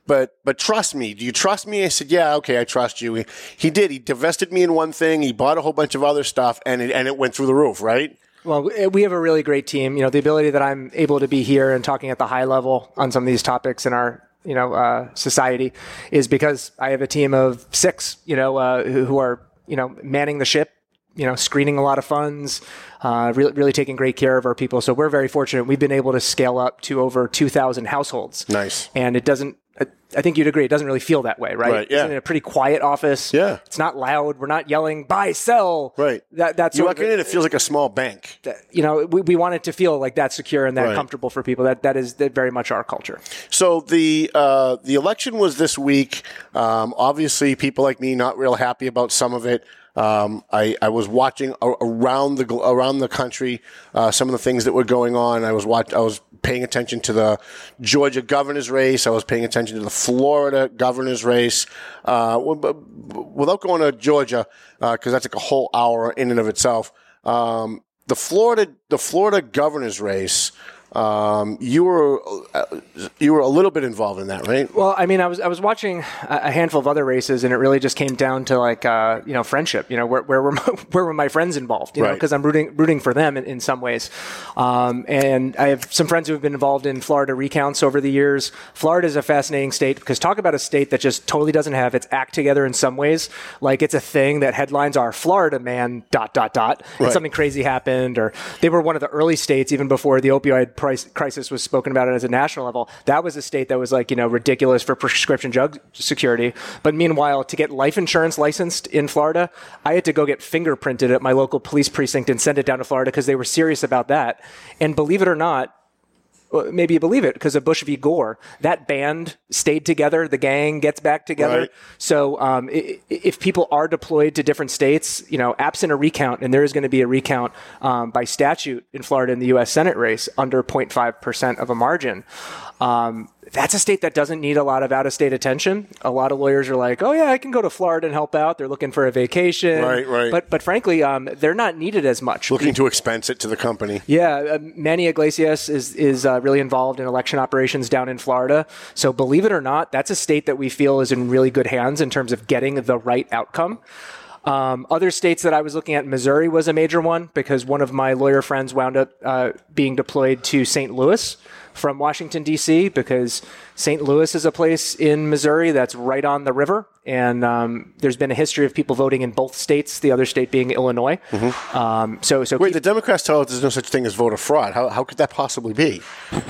But but trust me. Do you trust me? I said, yeah, okay, I trust you. He, he did. He divested me in one thing. He bought a whole bunch of other stuff, and it, and it went through the roof, right? Well, we- have a really great team. You know, the ability that I'm able to be here and talking at the high level on some of these topics in our you know uh, society is because I have a team of six. You know, uh, who, who are you know manning the ship. You know, screening a lot of funds, uh, really, really taking great care of our people. So we're very fortunate. We've been able to scale up to over 2,000 households. Nice. And it doesn't. I- I think you'd agree. It doesn't really feel that way, right? Right, yeah. It's in a pretty quiet office. Yeah. It's not loud. We're not yelling buy, sell. Right. That that's You walk in, and it feels like a small bank. you know, we, we want it to feel like that secure and that Right. comfortable for people. That that is that very much our culture. So the uh, the election was this week. Um, obviously, people like me not real happy about some of it. Um, I, I was watching around the around the country uh, some of the things that were going on. I was watch I was paying attention to the Georgia governor's race. I was paying attention to the Florida governor's race. Uh, without going to Georgia because that's like a whole hour in and of itself. Um, the Florida the Florida governor's race. Um, you were uh, you were a little bit involved in that, right? Well, I mean, I was I was watching a handful of other races, and it really just came down to like uh, you know friendship. You know, where where were my, where were my friends involved? You know, because I'm rooting rooting for them in, in some ways. Um, and I have some friends who have been involved in Florida recounts over the years. Florida is a fascinating state because talk about a state that just totally doesn't have its act together in some ways. Like it's a thing that headlines are Florida man dot dot dot, and Right. something crazy happened, or they were one of the early states even before the opioid crisis, was spoken about it as a national level. That was a state that was like, you know, ridiculous for prescription drug security. But meanwhile, to get life insurance licensed in Florida, I had to go get fingerprinted at my local police precinct and send it down to Florida because they were serious about that. And believe it or not, well, maybe you believe it because of Bush v. Gore. That band stayed together. The gang gets back together. Right. So um, if people are deployed to different states, you know, absent a recount, and there is going to be a recount um, by statute in Florida in the U.S. Senate race under 0.5 percent of a margin. Um, that's a state that doesn't need a lot of out-of-state attention. A lot of lawyers are like, "Oh yeah, I can go to Florida and help out." They're looking for a vacation, Right, right. But but frankly, um, they're not needed as much. Looking to expense it to the company. Yeah, uh, Manny Iglesias is is uh, really involved in election operations down in Florida. So believe it or not, that's a state that we feel is in really good hands in terms of getting the right outcome. Um, other states that I was looking at, Missouri was a major one because one of my lawyer friends wound up uh, being deployed to St. Louis from Washington D.C. because St. Louis is a place in Missouri that's right on the river, and um, there's been a history of people voting in both states. The other state being Illinois. Um, so so Wait, the Democrats tell us there's no such thing as voter fraud. How, how could that possibly be?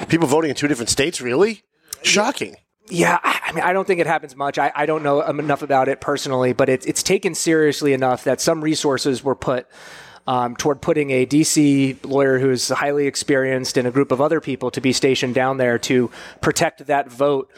People voting in two different states, really? Shocking. Yeah, I I mean, I don't think it happens much. I, I don't know enough about it personally, but it's it's taken seriously enough that some resources were put um, toward putting a DC lawyer who's highly experienced and a group of other people to be stationed down there to protect that vote.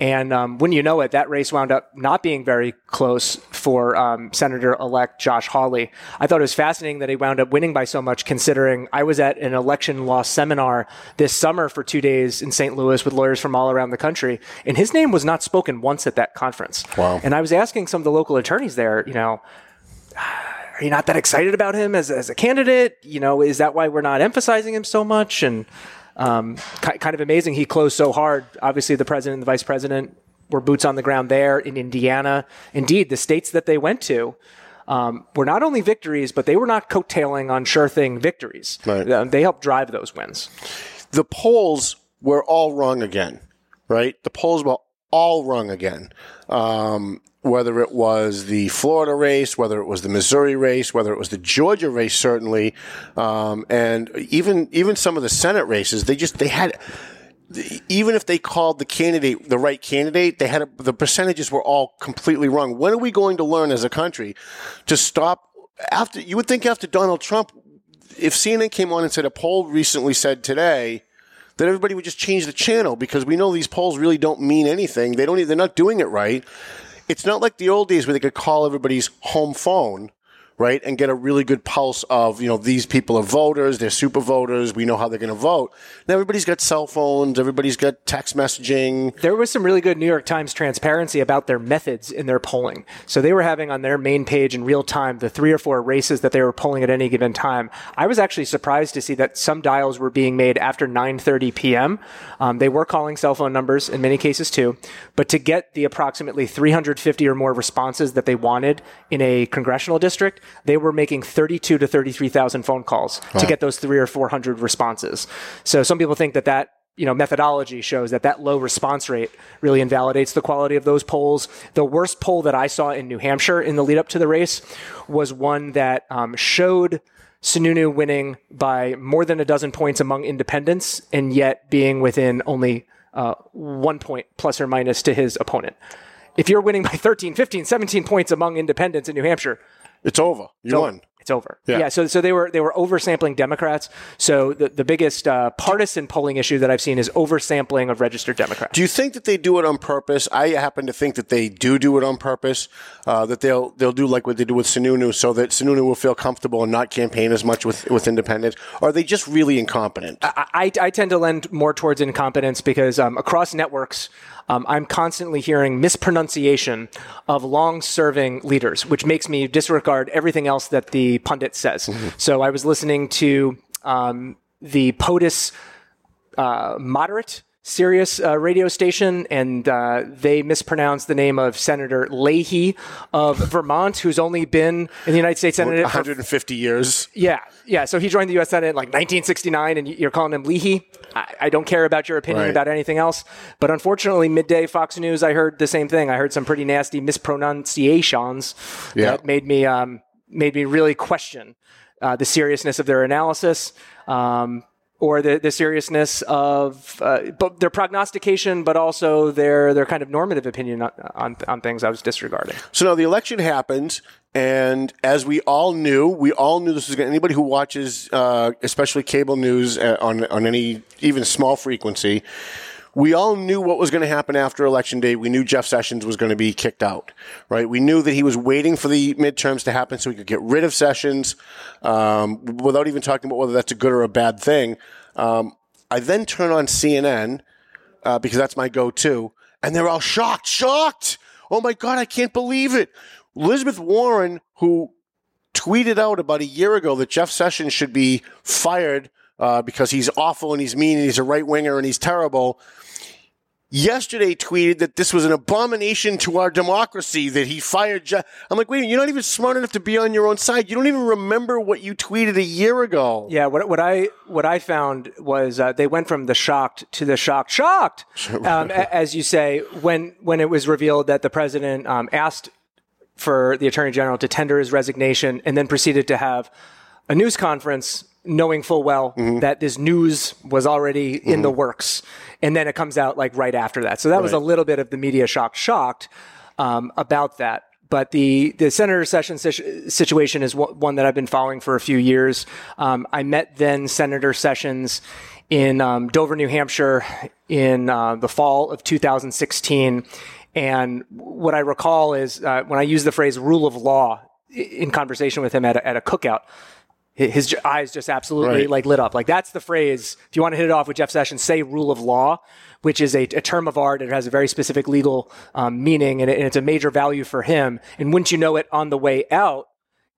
And um, when you know it, that race wound up not being very close for um, Senator-elect Josh Hawley. I thought it was fascinating that he wound up winning by so much, considering I was at an election law seminar this summer for two days in St. Louis with lawyers from all around the country, and his name was not spoken once at that conference. Wow. And I was asking some of the local attorneys there, you know, are you not that excited about him as, as a candidate? You know, is that why we're not emphasizing him so much? And um, ki- kind of amazing. He closed so hard. Obviously, the president and the vice president were boots on the ground there in Indiana. Indeed, the states that they went to um, were not only victories, but they were not coattailing on sure thing victories. Right. Uh, they helped drive those wins. the polls were all wrong again, right? The polls were all wrong again. Um, whether it was the Florida race, whether it was the Missouri race, whether it was the Georgia race, certainly, um, and even even some of the Senate races, they just they had. Even if they called the candidate the right candidate, they had a, the percentages were all completely wrong. When are we going to learn as a country to stop? After you would think after Donald Trump, if CNN came on and said a poll recently said today that everybody would just change the channel because we know these polls really don't mean anything. They don't. They're not doing it right. It's not like the old days where they could call everybody's home phone, right, and get a really good pulse of you know these people are voters, they're super voters. We know how they're going to vote. Now everybody's got cell phones. Everybody's got text messaging. There was some really good New York Times transparency about their methods in their polling. So they were having on their main page in real time the three or four races that they were polling at any given time. I was actually surprised to see that some dials were being made after 9:30 p.m. Um, they were calling cell phone numbers in many cases too, but to get the approximately 350 or more responses that they wanted in a congressional district, they were making 32 to 33,000 phone calls to get those three or 400 responses. So some people think that that you know, methodology shows that that low response rate really invalidates the quality of those polls. The worst poll that I saw in New Hampshire in the lead up to the race was one that um, showed Sununu winning by more than a dozen points among independents and yet being within only uh, one point plus or minus to his opponent. If you're winning by 13, 15, 17 points among independents in New Hampshire, It's over. You it's won. over. It's over. Yeah. Yeah. so so they were they were oversampling Democrats. So the the biggest uh, partisan polling issue that I've seen is oversampling of registered Democrats. Do you think that they do it on purpose? I happen to think that they do do it on purpose. Uh, that they'll they'll do like what they do with Sununu, so that Sununu will feel comfortable and not campaign as much with with independents. Or are they just really incompetent? I, I, I tend to lend more towards incompetence because um, across networks, um, I'm constantly hearing mispronunciation of long-serving leaders, which makes me disregard everything else that the pundit says. So I was listening to um, the POTUS uh, moderate Sirius uh, radio station, and uh, they mispronounced the name of Senator Leahy of Vermont, who's only been in the United States Senate for 150 years. yeah, yeah. So he joined the U.S. Senate in like 1969, and you're calling him Leahy. I, I don't care about your opinion Right. about anything else. But unfortunately, midday Fox News, I heard the same thing. I heard some pretty nasty mispronunciations Yeah. that made me um, made me really question uh, the seriousness of their analysis. Um, or the, the seriousness of uh, but their prognostication, but also their their kind of normative opinion on, on, things I was disregarding. So now the election happens, and as we all knew, we all knew this was going. Anybody who watches, uh, especially cable news uh, on on any even small frequency, we all knew what was going to happen after election day. We knew Jeff Sessions was going to be kicked out, right? We knew that he was waiting for the midterms to happen so he could get rid of Sessions, um, without even talking about whether that's a good or a bad thing. Um, I then turn on CNN uh, because that's my go-to, and they're all shocked, shocked. Oh my God, I can't believe it. Elizabeth Warren, who tweeted out about a year ago that Jeff Sessions should be fired uh, because he's awful and he's mean and he's a right winger and he's terrible. Yesterday, tweeted that this was an abomination to our democracy that he fired. Jeff. I'm like, wait, you're not even smart enough to be on your own side. You don't even remember what you tweeted a year ago. Yeah, what, what I what I found was uh, they went from the shocked to the shocked, shocked, um, a- as you say, when when it was revealed that the president um, asked for the attorney general to tender his resignation and then proceeded to have a news conference knowing full well that this news was already in the works and then it comes out like right after that. So that was a little bit of the media shock shocked um, about that. But the, the Senator Sessions situation is one that I've been following for a few years. Um, I met then Senator Sessions in um, Dover, New Hampshire in uh, the fall of 2016. And what I recall is uh, when I use the phrase rule of law in conversation with him at a, at a cookout, his eyes just absolutely Right. like lit up. Like that's the phrase. If you want to hit it off with Jeff Sessions, say rule of law, which is a, a term of art. It has a very specific legal um, meaning, and, it, and it's a major value for him. And wouldn't you know it, on the way out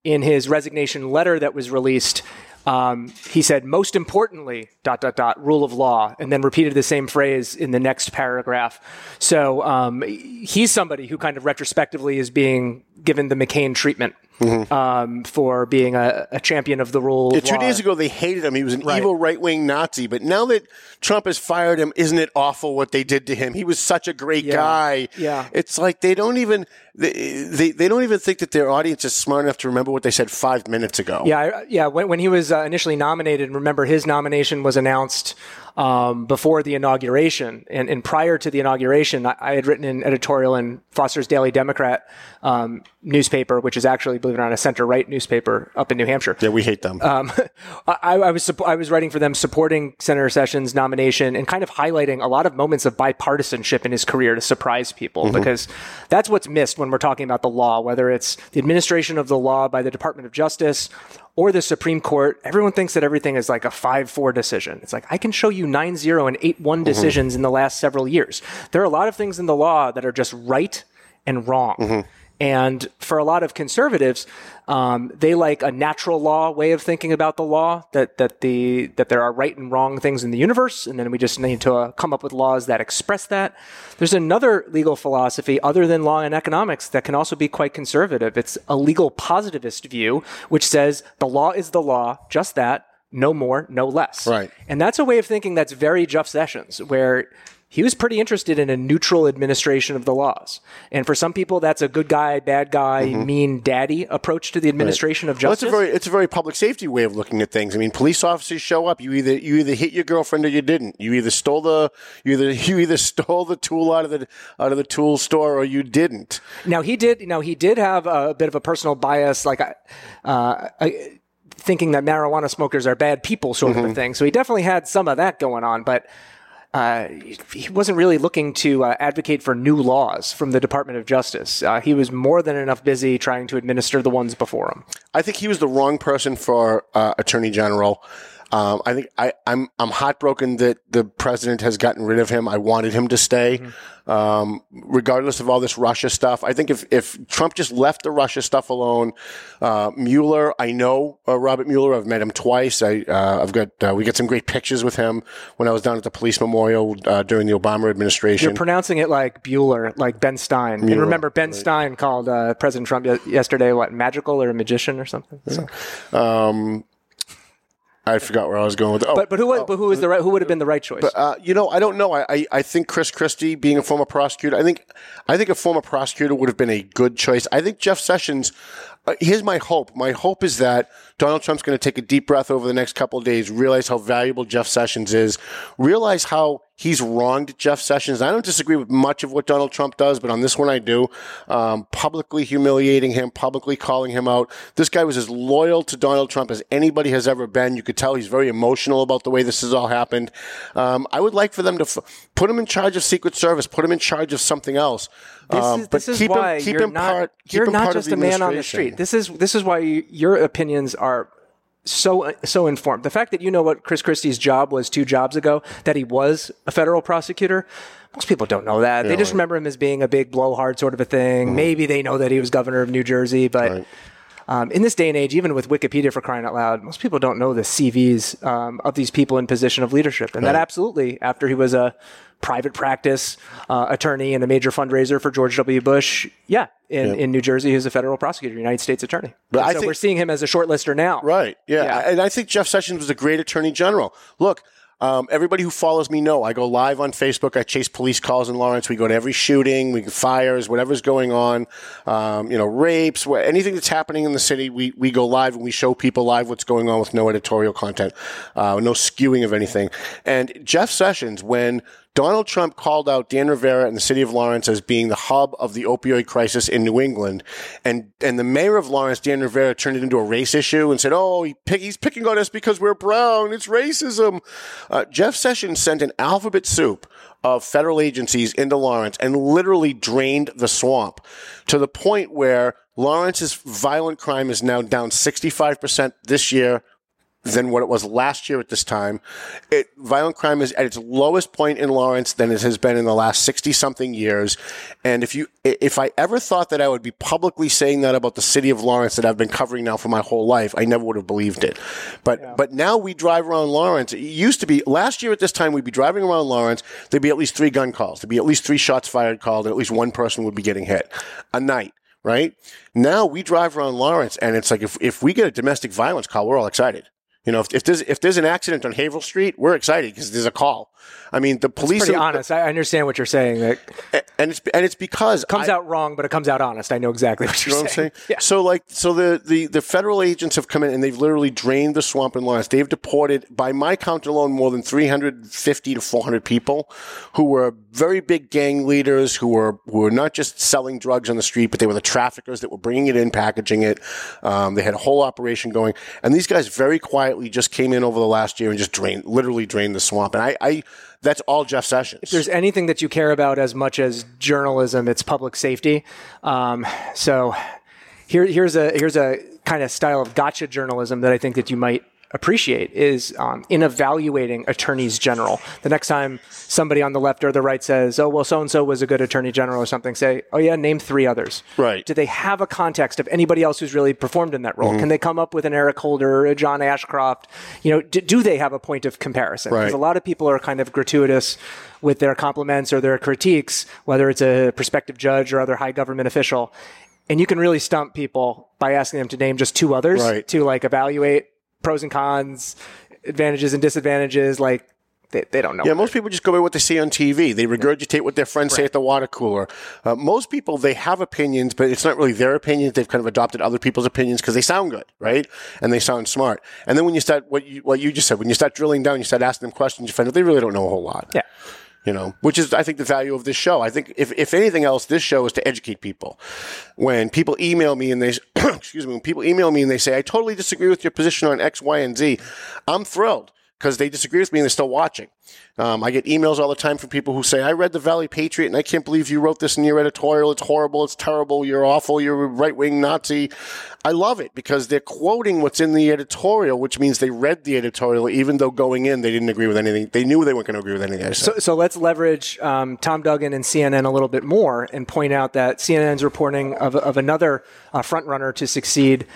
in his resignation letter that was released. Um, he said, most importantly, dot, dot, dot, rule of law, and then repeated the same phrase in the next paragraph. So um, he's somebody who kind of retrospectively is being given the McCain treatment um, for being a, a champion of the rule Yeah, of two law. days ago they hated him. He was an Right. evil right wing Nazi. But now that Trump has fired him, isn't it awful what they did to him? He was such a great Yeah. guy. Yeah. It's like they don't even they, they they don't even think that their audience is smart enough to remember what they said five minutes ago. Yeah, I- yeah. When, when he was uh, initially nominated, remember his nomination was announced um, before the inauguration, and, and prior to the inauguration, I, I had written an editorial in Foster's Daily Democrat um, newspaper, which is actually, believe it or not, a center-right newspaper up in New Hampshire. Yeah, we hate them. Um, I, I was I was writing for them, supporting Senator Sessions' nomination and kind of highlighting a lot of moments of bipartisanship in his career to surprise people, because that's what's missed when we're talking about the law, whether it's the administration of the law by the Department of Justice or the Supreme Court. Everyone thinks that everything is like a five-four decision. It's like I can show you 9-0 and 8-1 mm-hmm. decisions in the last several years. There are a lot of things in the law that are just right and wrong. Mm-hmm. And for a lot of conservatives, um, they like a natural law way of thinking about the law that that the that there are right and wrong things in the universe, and then we just need to uh, come up with laws that express that. There's another legal philosophy other than law and economics that can also be quite conservative. It's a legal positivist view, which says the law is the law, just that, no more, no less. Right. And that's a way of thinking that's very Jeff Sessions, where he was pretty interested in a neutral administration of the laws. And for some people, that's a good guy, bad guy, mean daddy approach to the administration of Mm-hmm. Well, it's justice. a very it's a very public safety way of looking at things. I mean, police officers show up. You either you either hit your girlfriend or you didn't. You either stole the you either you either stole the tool out of the out of the tool store or you didn't. Now he did. Now he did have a bit of a personal bias, like uh, I, thinking that marijuana smokers are bad people, sort Mm-hmm. of a thing. So he definitely had some of that going on, but. Uh, he wasn't really looking to uh, advocate for new laws from the Department of Justice. Uh, he was more than enough busy trying to administer the ones before him. I think he was the wrong person for uh, attorney general. Um, I think I, I'm I'm heartbroken that the president has gotten rid of him. I wanted him to stay, um, regardless of all this Russia stuff. I think if if Trump just left the Russia stuff alone, uh, Mueller, I know uh, Robert Mueller. I've met him twice. I uh, I've got uh, we got some great pictures with him when I was down at the police memorial uh, during the Obama administration. You're pronouncing it like Bueller, like Ben Stein. Mueller, and remember, Ben Stein called uh, President Trump yesterday what magical or a magician or something. So- um, I forgot where I was going with. Oh, but but who was, but who was the right, who would have been the right choice? Uh, you know, I don't know. I, I, I think Chris Christie, being a former prosecutor, I think I think a former prosecutor would have been a good choice. I think Jeff Sessions, here's my hope. My hope is that Donald Trump's going to take a deep breath over the next couple of days, realize how valuable Jeff Sessions is, realize how he's wronged Jeff Sessions. I don't disagree with much of what Donald Trump does, but on this one I do. Um, publicly humiliating him, publicly calling him out. This guy was as loyal to Donald Trump as anybody has ever been. You could tell he's very emotional about the way this has all happened. Um, I would like for them to f- put him in charge of Secret Service, put him in charge of something else. This Um, is, but this is keep why him, keep you're him not, part. Keep you're him not part just a man on the street. This is this is why you, your opinions are so so informed. The fact that you know what Chris Christie's job was two jobs ago, that he was a federal prosecutor. Most people don't know that. they just remember him as being a big blowhard sort of a thing. Mm-hmm. Maybe they know that he was governor of New Jersey, but um, in this day and age, even with Wikipedia for crying out loud, most people don't know the CVs um, of these people in position of leadership. And that absolutely, after he was a private practice uh, attorney and a major fundraiser for George W. Bush, yeah, in, in New Jersey, was a federal prosecutor, United States attorney. But And I so think- we're seeing him as a shortlister now. Right. Yeah. Yeah. And I think Jeff Sessions was a great attorney general. Look, um, everybody who follows me know I go live on Facebook. I chase police calls in Lawrence. We go to every shooting, we fires, whatever's going on, um, you know, rapes, wh- anything that's happening in the city. We, we go live and we show people live what's going on with no editorial content, uh, no skewing of anything. And Jeff Sessions, when Donald Trump called out Dan Rivera and the city of Lawrence as being the hub of the opioid crisis in New England. And, and the mayor of Lawrence, Dan Rivera, turned it into a race issue and said, oh, he pick, he's picking on us because we're brown. It's racism. Uh, Jeff Sessions sent an alphabet soup of federal agencies into Lawrence and literally drained the swamp to the point where Lawrence's violent crime is now down 65% this year than what it was last year at this time. It, violent crime is at its lowest point in Lawrence than it has been in the last 60 something years. And if you, if I ever thought that I would be publicly saying that about the city of Lawrence that I've been covering now for my whole life, I never would have believed it. But, but now we drive around Lawrence. It used to be last year at this time, we'd be driving around Lawrence. There'd be at least three gun calls. There'd be at least three shots fired called and at least one person would be getting hit a night. Right now we drive around Lawrence and it's like if, if we get a domestic violence call, we're all excited. You know, if, if there's if there's an accident on Haverhill Street, we're excited because there's a call. I mean, the police Pretty are honest. I understand what you're saying. That and it's and it's because comes I- out wrong, but it comes out honest. I know exactly what You you're know what I'm saying? Yeah. So like, so the, the, the federal agents have come in and they've literally drained the swamp in Lawrence. They've deported, by my count alone, more than 350 to 400 people who were very big gang leaders who were, who were not just selling drugs on the street, but they were the traffickers that were bringing it in, packaging it. Um, they had a whole operation going. And these guys very quietly just came in over the last year and just drained, literally drained the swamp. And I, I that's all Jeff Sessions. if there's anything that you care about as much as journalism, it's public safety. Um, so here, here's a here's a kind of style of gotcha journalism that I think that you might appreciate is um, in evaluating attorneys general. The next time somebody on the left or the right says, "Oh, well, so and so was a good attorney general" or something, say, "Oh yeah, name three others." Right. Do they have a context of anybody else who's really performed in that role? Mm-hmm. Can they come up with an Eric Holder, a John Ashcroft? You know, do, do they have a point of comparison? Right. Because a lot of people are kind of gratuitous with their compliments or their critiques, whether it's a prospective judge or other high government official. And you can really stump people by asking them to name just two others Right. to like evaluate pros and cons, advantages and disadvantages. Like they, they don't know. Yeah, most people just go by what they see on TV. They regurgitate what their friends say at the water cooler. Uh, most people, they have opinions, but it's not really their opinions. They've kind of adopted other people's opinions because they sound good, right? And they sound smart. And then when you start, what you, what you just said, when you start drilling down, you start asking them questions, you find out they really don't know a whole lot. Yeah. You know, which is, I think, the value of this show. I think, if, if anything else, this show is to educate people. When people email me and they, excuse me, when people email me and they say, I totally disagree with your position on X, Y, and Z, I'm thrilled because they disagree with me and they're still watching. Um, I get emails all the time from people who say, I read the Valley Patriot and I can't believe you wrote this in your editorial. It's horrible. It's terrible. You're awful. You're a right wing Nazi. I love it because they're quoting what's in the editorial, which means they read the editorial, even though going in they didn't agree with anything. They knew they weren't going to agree with anything So, so let's leverage um, Tom Duggan and CNN a little bit more and point out that CNN's reporting of, of another uh, frontrunner to succeed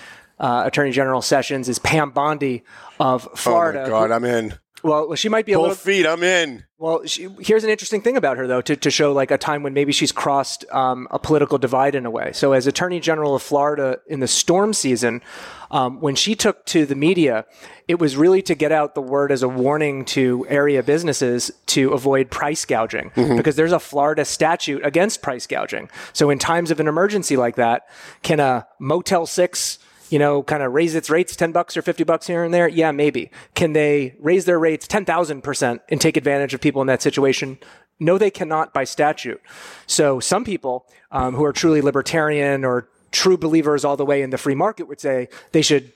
uh, Attorney General Sessions is Pam Bondi of Florida. oh my God, who- I'm in. Well, she might be a Both little. feet, I'm in. Well, she, here's an interesting thing about her, though, to, to show like a time when maybe she's crossed um, a political divide in a way. So, as Attorney General of Florida in the storm season, um, when she took to the media, it was really to get out the word as a warning to area businesses to avoid price gouging because there's a Florida statute against price gouging. So, in times of an emergency like that, can a Motel 6 you know, kind of raise its rates 10 bucks or 50 bucks here and there? Yeah, maybe. Can they raise their rates 10,000% and take advantage of people in that situation? No, they cannot by statute. So some people um, who are truly libertarian or true believers all the way in the free market would say they should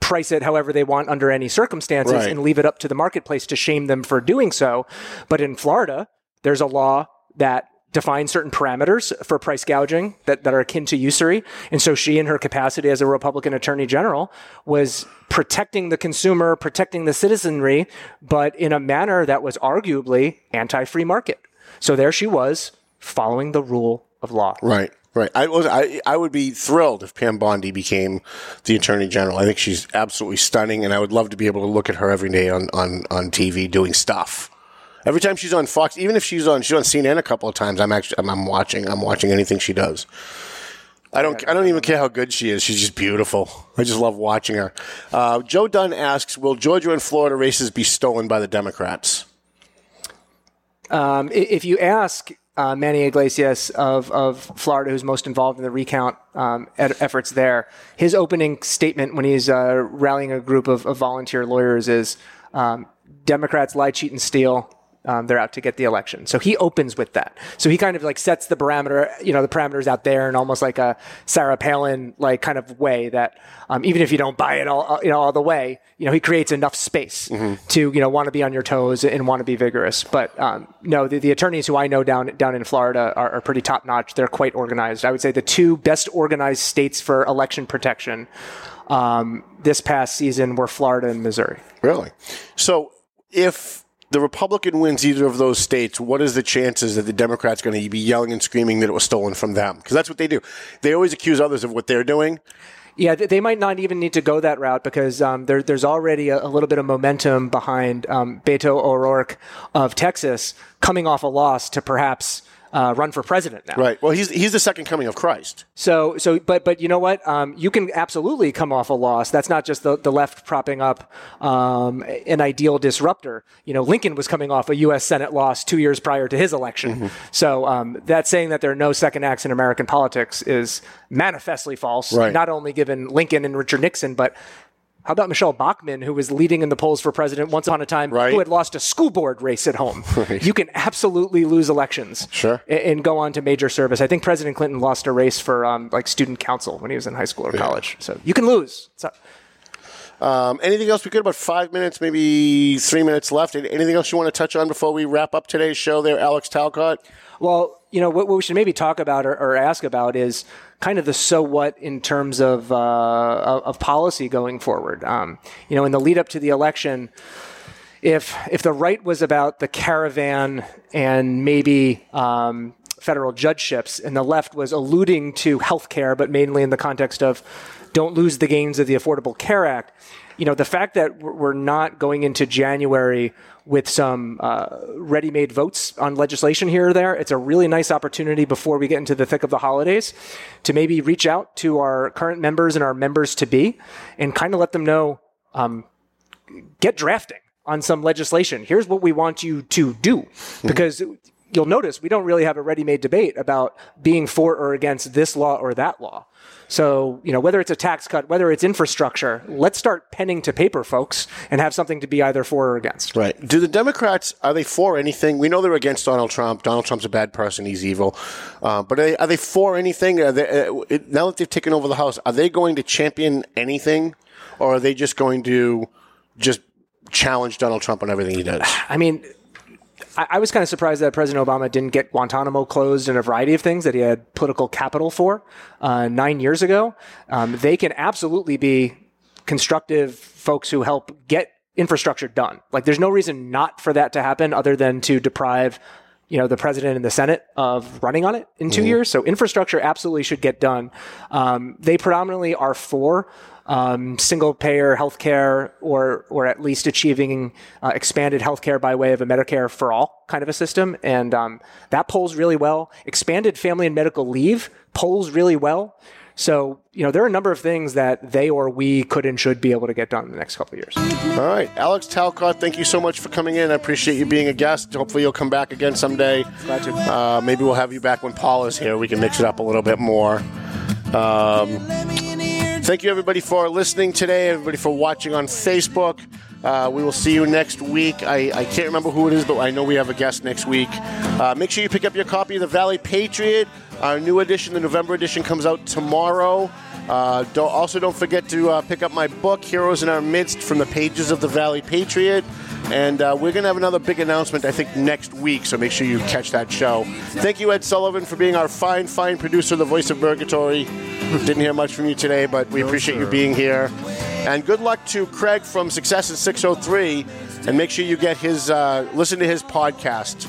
price it however they want under any circumstances Right. and leave it up to the marketplace to shame them for doing so. But in Florida, there's a law that defines certain parameters for price gouging that, that are akin to usury. And so she, in her capacity as a Republican attorney general, was protecting the consumer, protecting the citizenry, but in a manner that was arguably anti free market. So there she was following the rule of law. Right, right. I was I I would be thrilled if Pam Bondi became the Attorney General. I think she's absolutely stunning, and I would love to be able to look at her every day on on on TV doing stuff. Every time she's on Fox, even if she's on she's on CNN a couple of times, I'm actually I'm, I'm watching I'm watching anything she does. I don't. I don't even care how good she is. She's just beautiful. I just love watching her. Uh, Joe Dunn asks, "Will Georgia and Florida races be stolen by the Democrats?" Um, if you ask uh, Manny Iglesias of, of Florida, who's most involved in the recount um, ed- efforts there, his opening statement when he's uh, rallying a group of, of volunteer lawyers is um, Democrats lie, cheat, and steal. Um, they're out to get the election. So he opens with that. So he kind of like sets the parameter, you know, the parameters out there in almost like a Sarah Palin like kind of way that um, even if you don't buy it all, you know, all the way, you know, he creates enough space to, you know, want to be on your toes and want to be vigorous. But um, no, the, the attorneys who I know down down in Florida are, are pretty top notch. They're quite organized. I would say the two best organized states for election protection um, this past season were Florida and Missouri. Really? So if the Republican wins either of those states, what is the chances that the Democrats going to be yelling and screaming that it was stolen from them? Because that's what they do. They always accuse others of what they're doing. Yeah, they might not even need to go that route because um, there, there's already a, a little bit of momentum behind um, Beto O'Rourke of Texas coming off a loss to perhaps uh, run for president now. Right. Well, he's he's the second coming of Christ. So, so, but, but you know what? Um, you can absolutely come off a loss. That's not just the, the left propping up um, an ideal disruptor. You know, Lincoln was coming off a U.S. Senate loss two years prior to his election. So, um, that saying that there are no second acts in American politics is manifestly false. Right. Not only given Lincoln and Richard Nixon, but how about Michele Bachmann, who was leading in the polls for president once upon a time, Right. who had lost a school board race at home? You can absolutely lose elections, Sure. and go on to major service. I think President Clinton lost a race for um, like student council when he was in high school or college. So you can lose. So, Um, anything else we could? About five minutes, maybe three minutes left. Anything else you want to touch on before we wrap up today's show? There, Alex Talcott. well, you know what, what we should maybe talk about or, or ask about is kind of the so what in terms of uh, of policy going forward. Um, you know, in the lead up to the election. if if the right was about the caravan and maybe um, federal judgeships, and the left was alluding to health care, but mainly in the context of don't lose the gains of the Affordable Care Act. You know, the fact that we're not going into January with some uh, ready-made votes on legislation here or there, it's a really nice opportunity before we get into the thick of the holidays to maybe reach out to our current members and our members to be, and kind of let them know um, get drafting on some legislation. Here's what we want you to do. Because you'll notice we don't really have a ready made debate about being for or against this law or that law. So, you know, whether it's a tax cut, whether it's infrastructure, let's start penning to paper, folks, and have something to be either for or against. Right. Do the Democrats are they for anything? We know they're against Donald Trump. Donald Trump's a bad person. He's evil. Uh, but are they, are they for anything? Are they, uh, now that they've taken over the House, are they going to champion anything, or are they just going to just challenge Donald Trump on everything he does? I mean, I, I was kind of surprised that President Obama didn't get Guantanamo closed and a variety of things that he had political capital for uh, nine years ago. Um, they can absolutely be constructive folks who help get infrastructure done. Like, there's no reason not for that to happen other than to deprive you know the president and the Senate of running on it in 2 years. So infrastructure absolutely should get done. Um, they predominantly are for um, single payer healthcare or or at least achieving uh, expanded healthcare by way of a Medicare for all kind of a system, and um, that polls really well. Expanded family and medical leave polls really well. So, you know, there are a number of things that they or we could and should be able to get done in the next couple of years. All right. Alex Talcott, thank you so much for coming in. I appreciate you being a guest. Hopefully, you'll come back again someday. Glad to. Uh, maybe we'll have you back when Paul is here. We can mix it up a little bit more. Um, thank you, everybody, for listening today, everybody, for watching on Facebook. Uh, we will see you next week. I, I can't remember who it is, but I know we have a guest next week. Uh, make sure you pick up your copy of the Valley Patriot. Our new edition, the November edition, comes out tomorrow. Uh, don't, also, don't forget to uh, pick up my book, Heroes in Our Midst, from the pages of the Valley Patriot. And uh, we're going to have another big announcement, I think, next week, so make sure you catch that show. Thank you, Ed Sullivan, for being our fine, fine producer, the voice of Purgatory. Didn't hear much from you today, but we appreciate you being here. And good luck to Craig from Success in 603. And make sure you get his, uh, listen to his podcast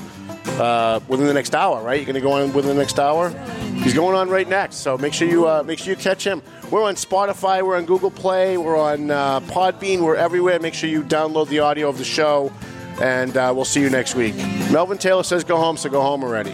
uh, within the next hour, right? You're going to go on within the next hour. He's going on right next, so make sure you uh, make sure you catch him. We're on Spotify, we're on Google Play, we're on uh, Podbean, we're everywhere. Make sure you download the audio of the show, and uh, we'll see you next week. Melvin Taylor says go home, so go home already.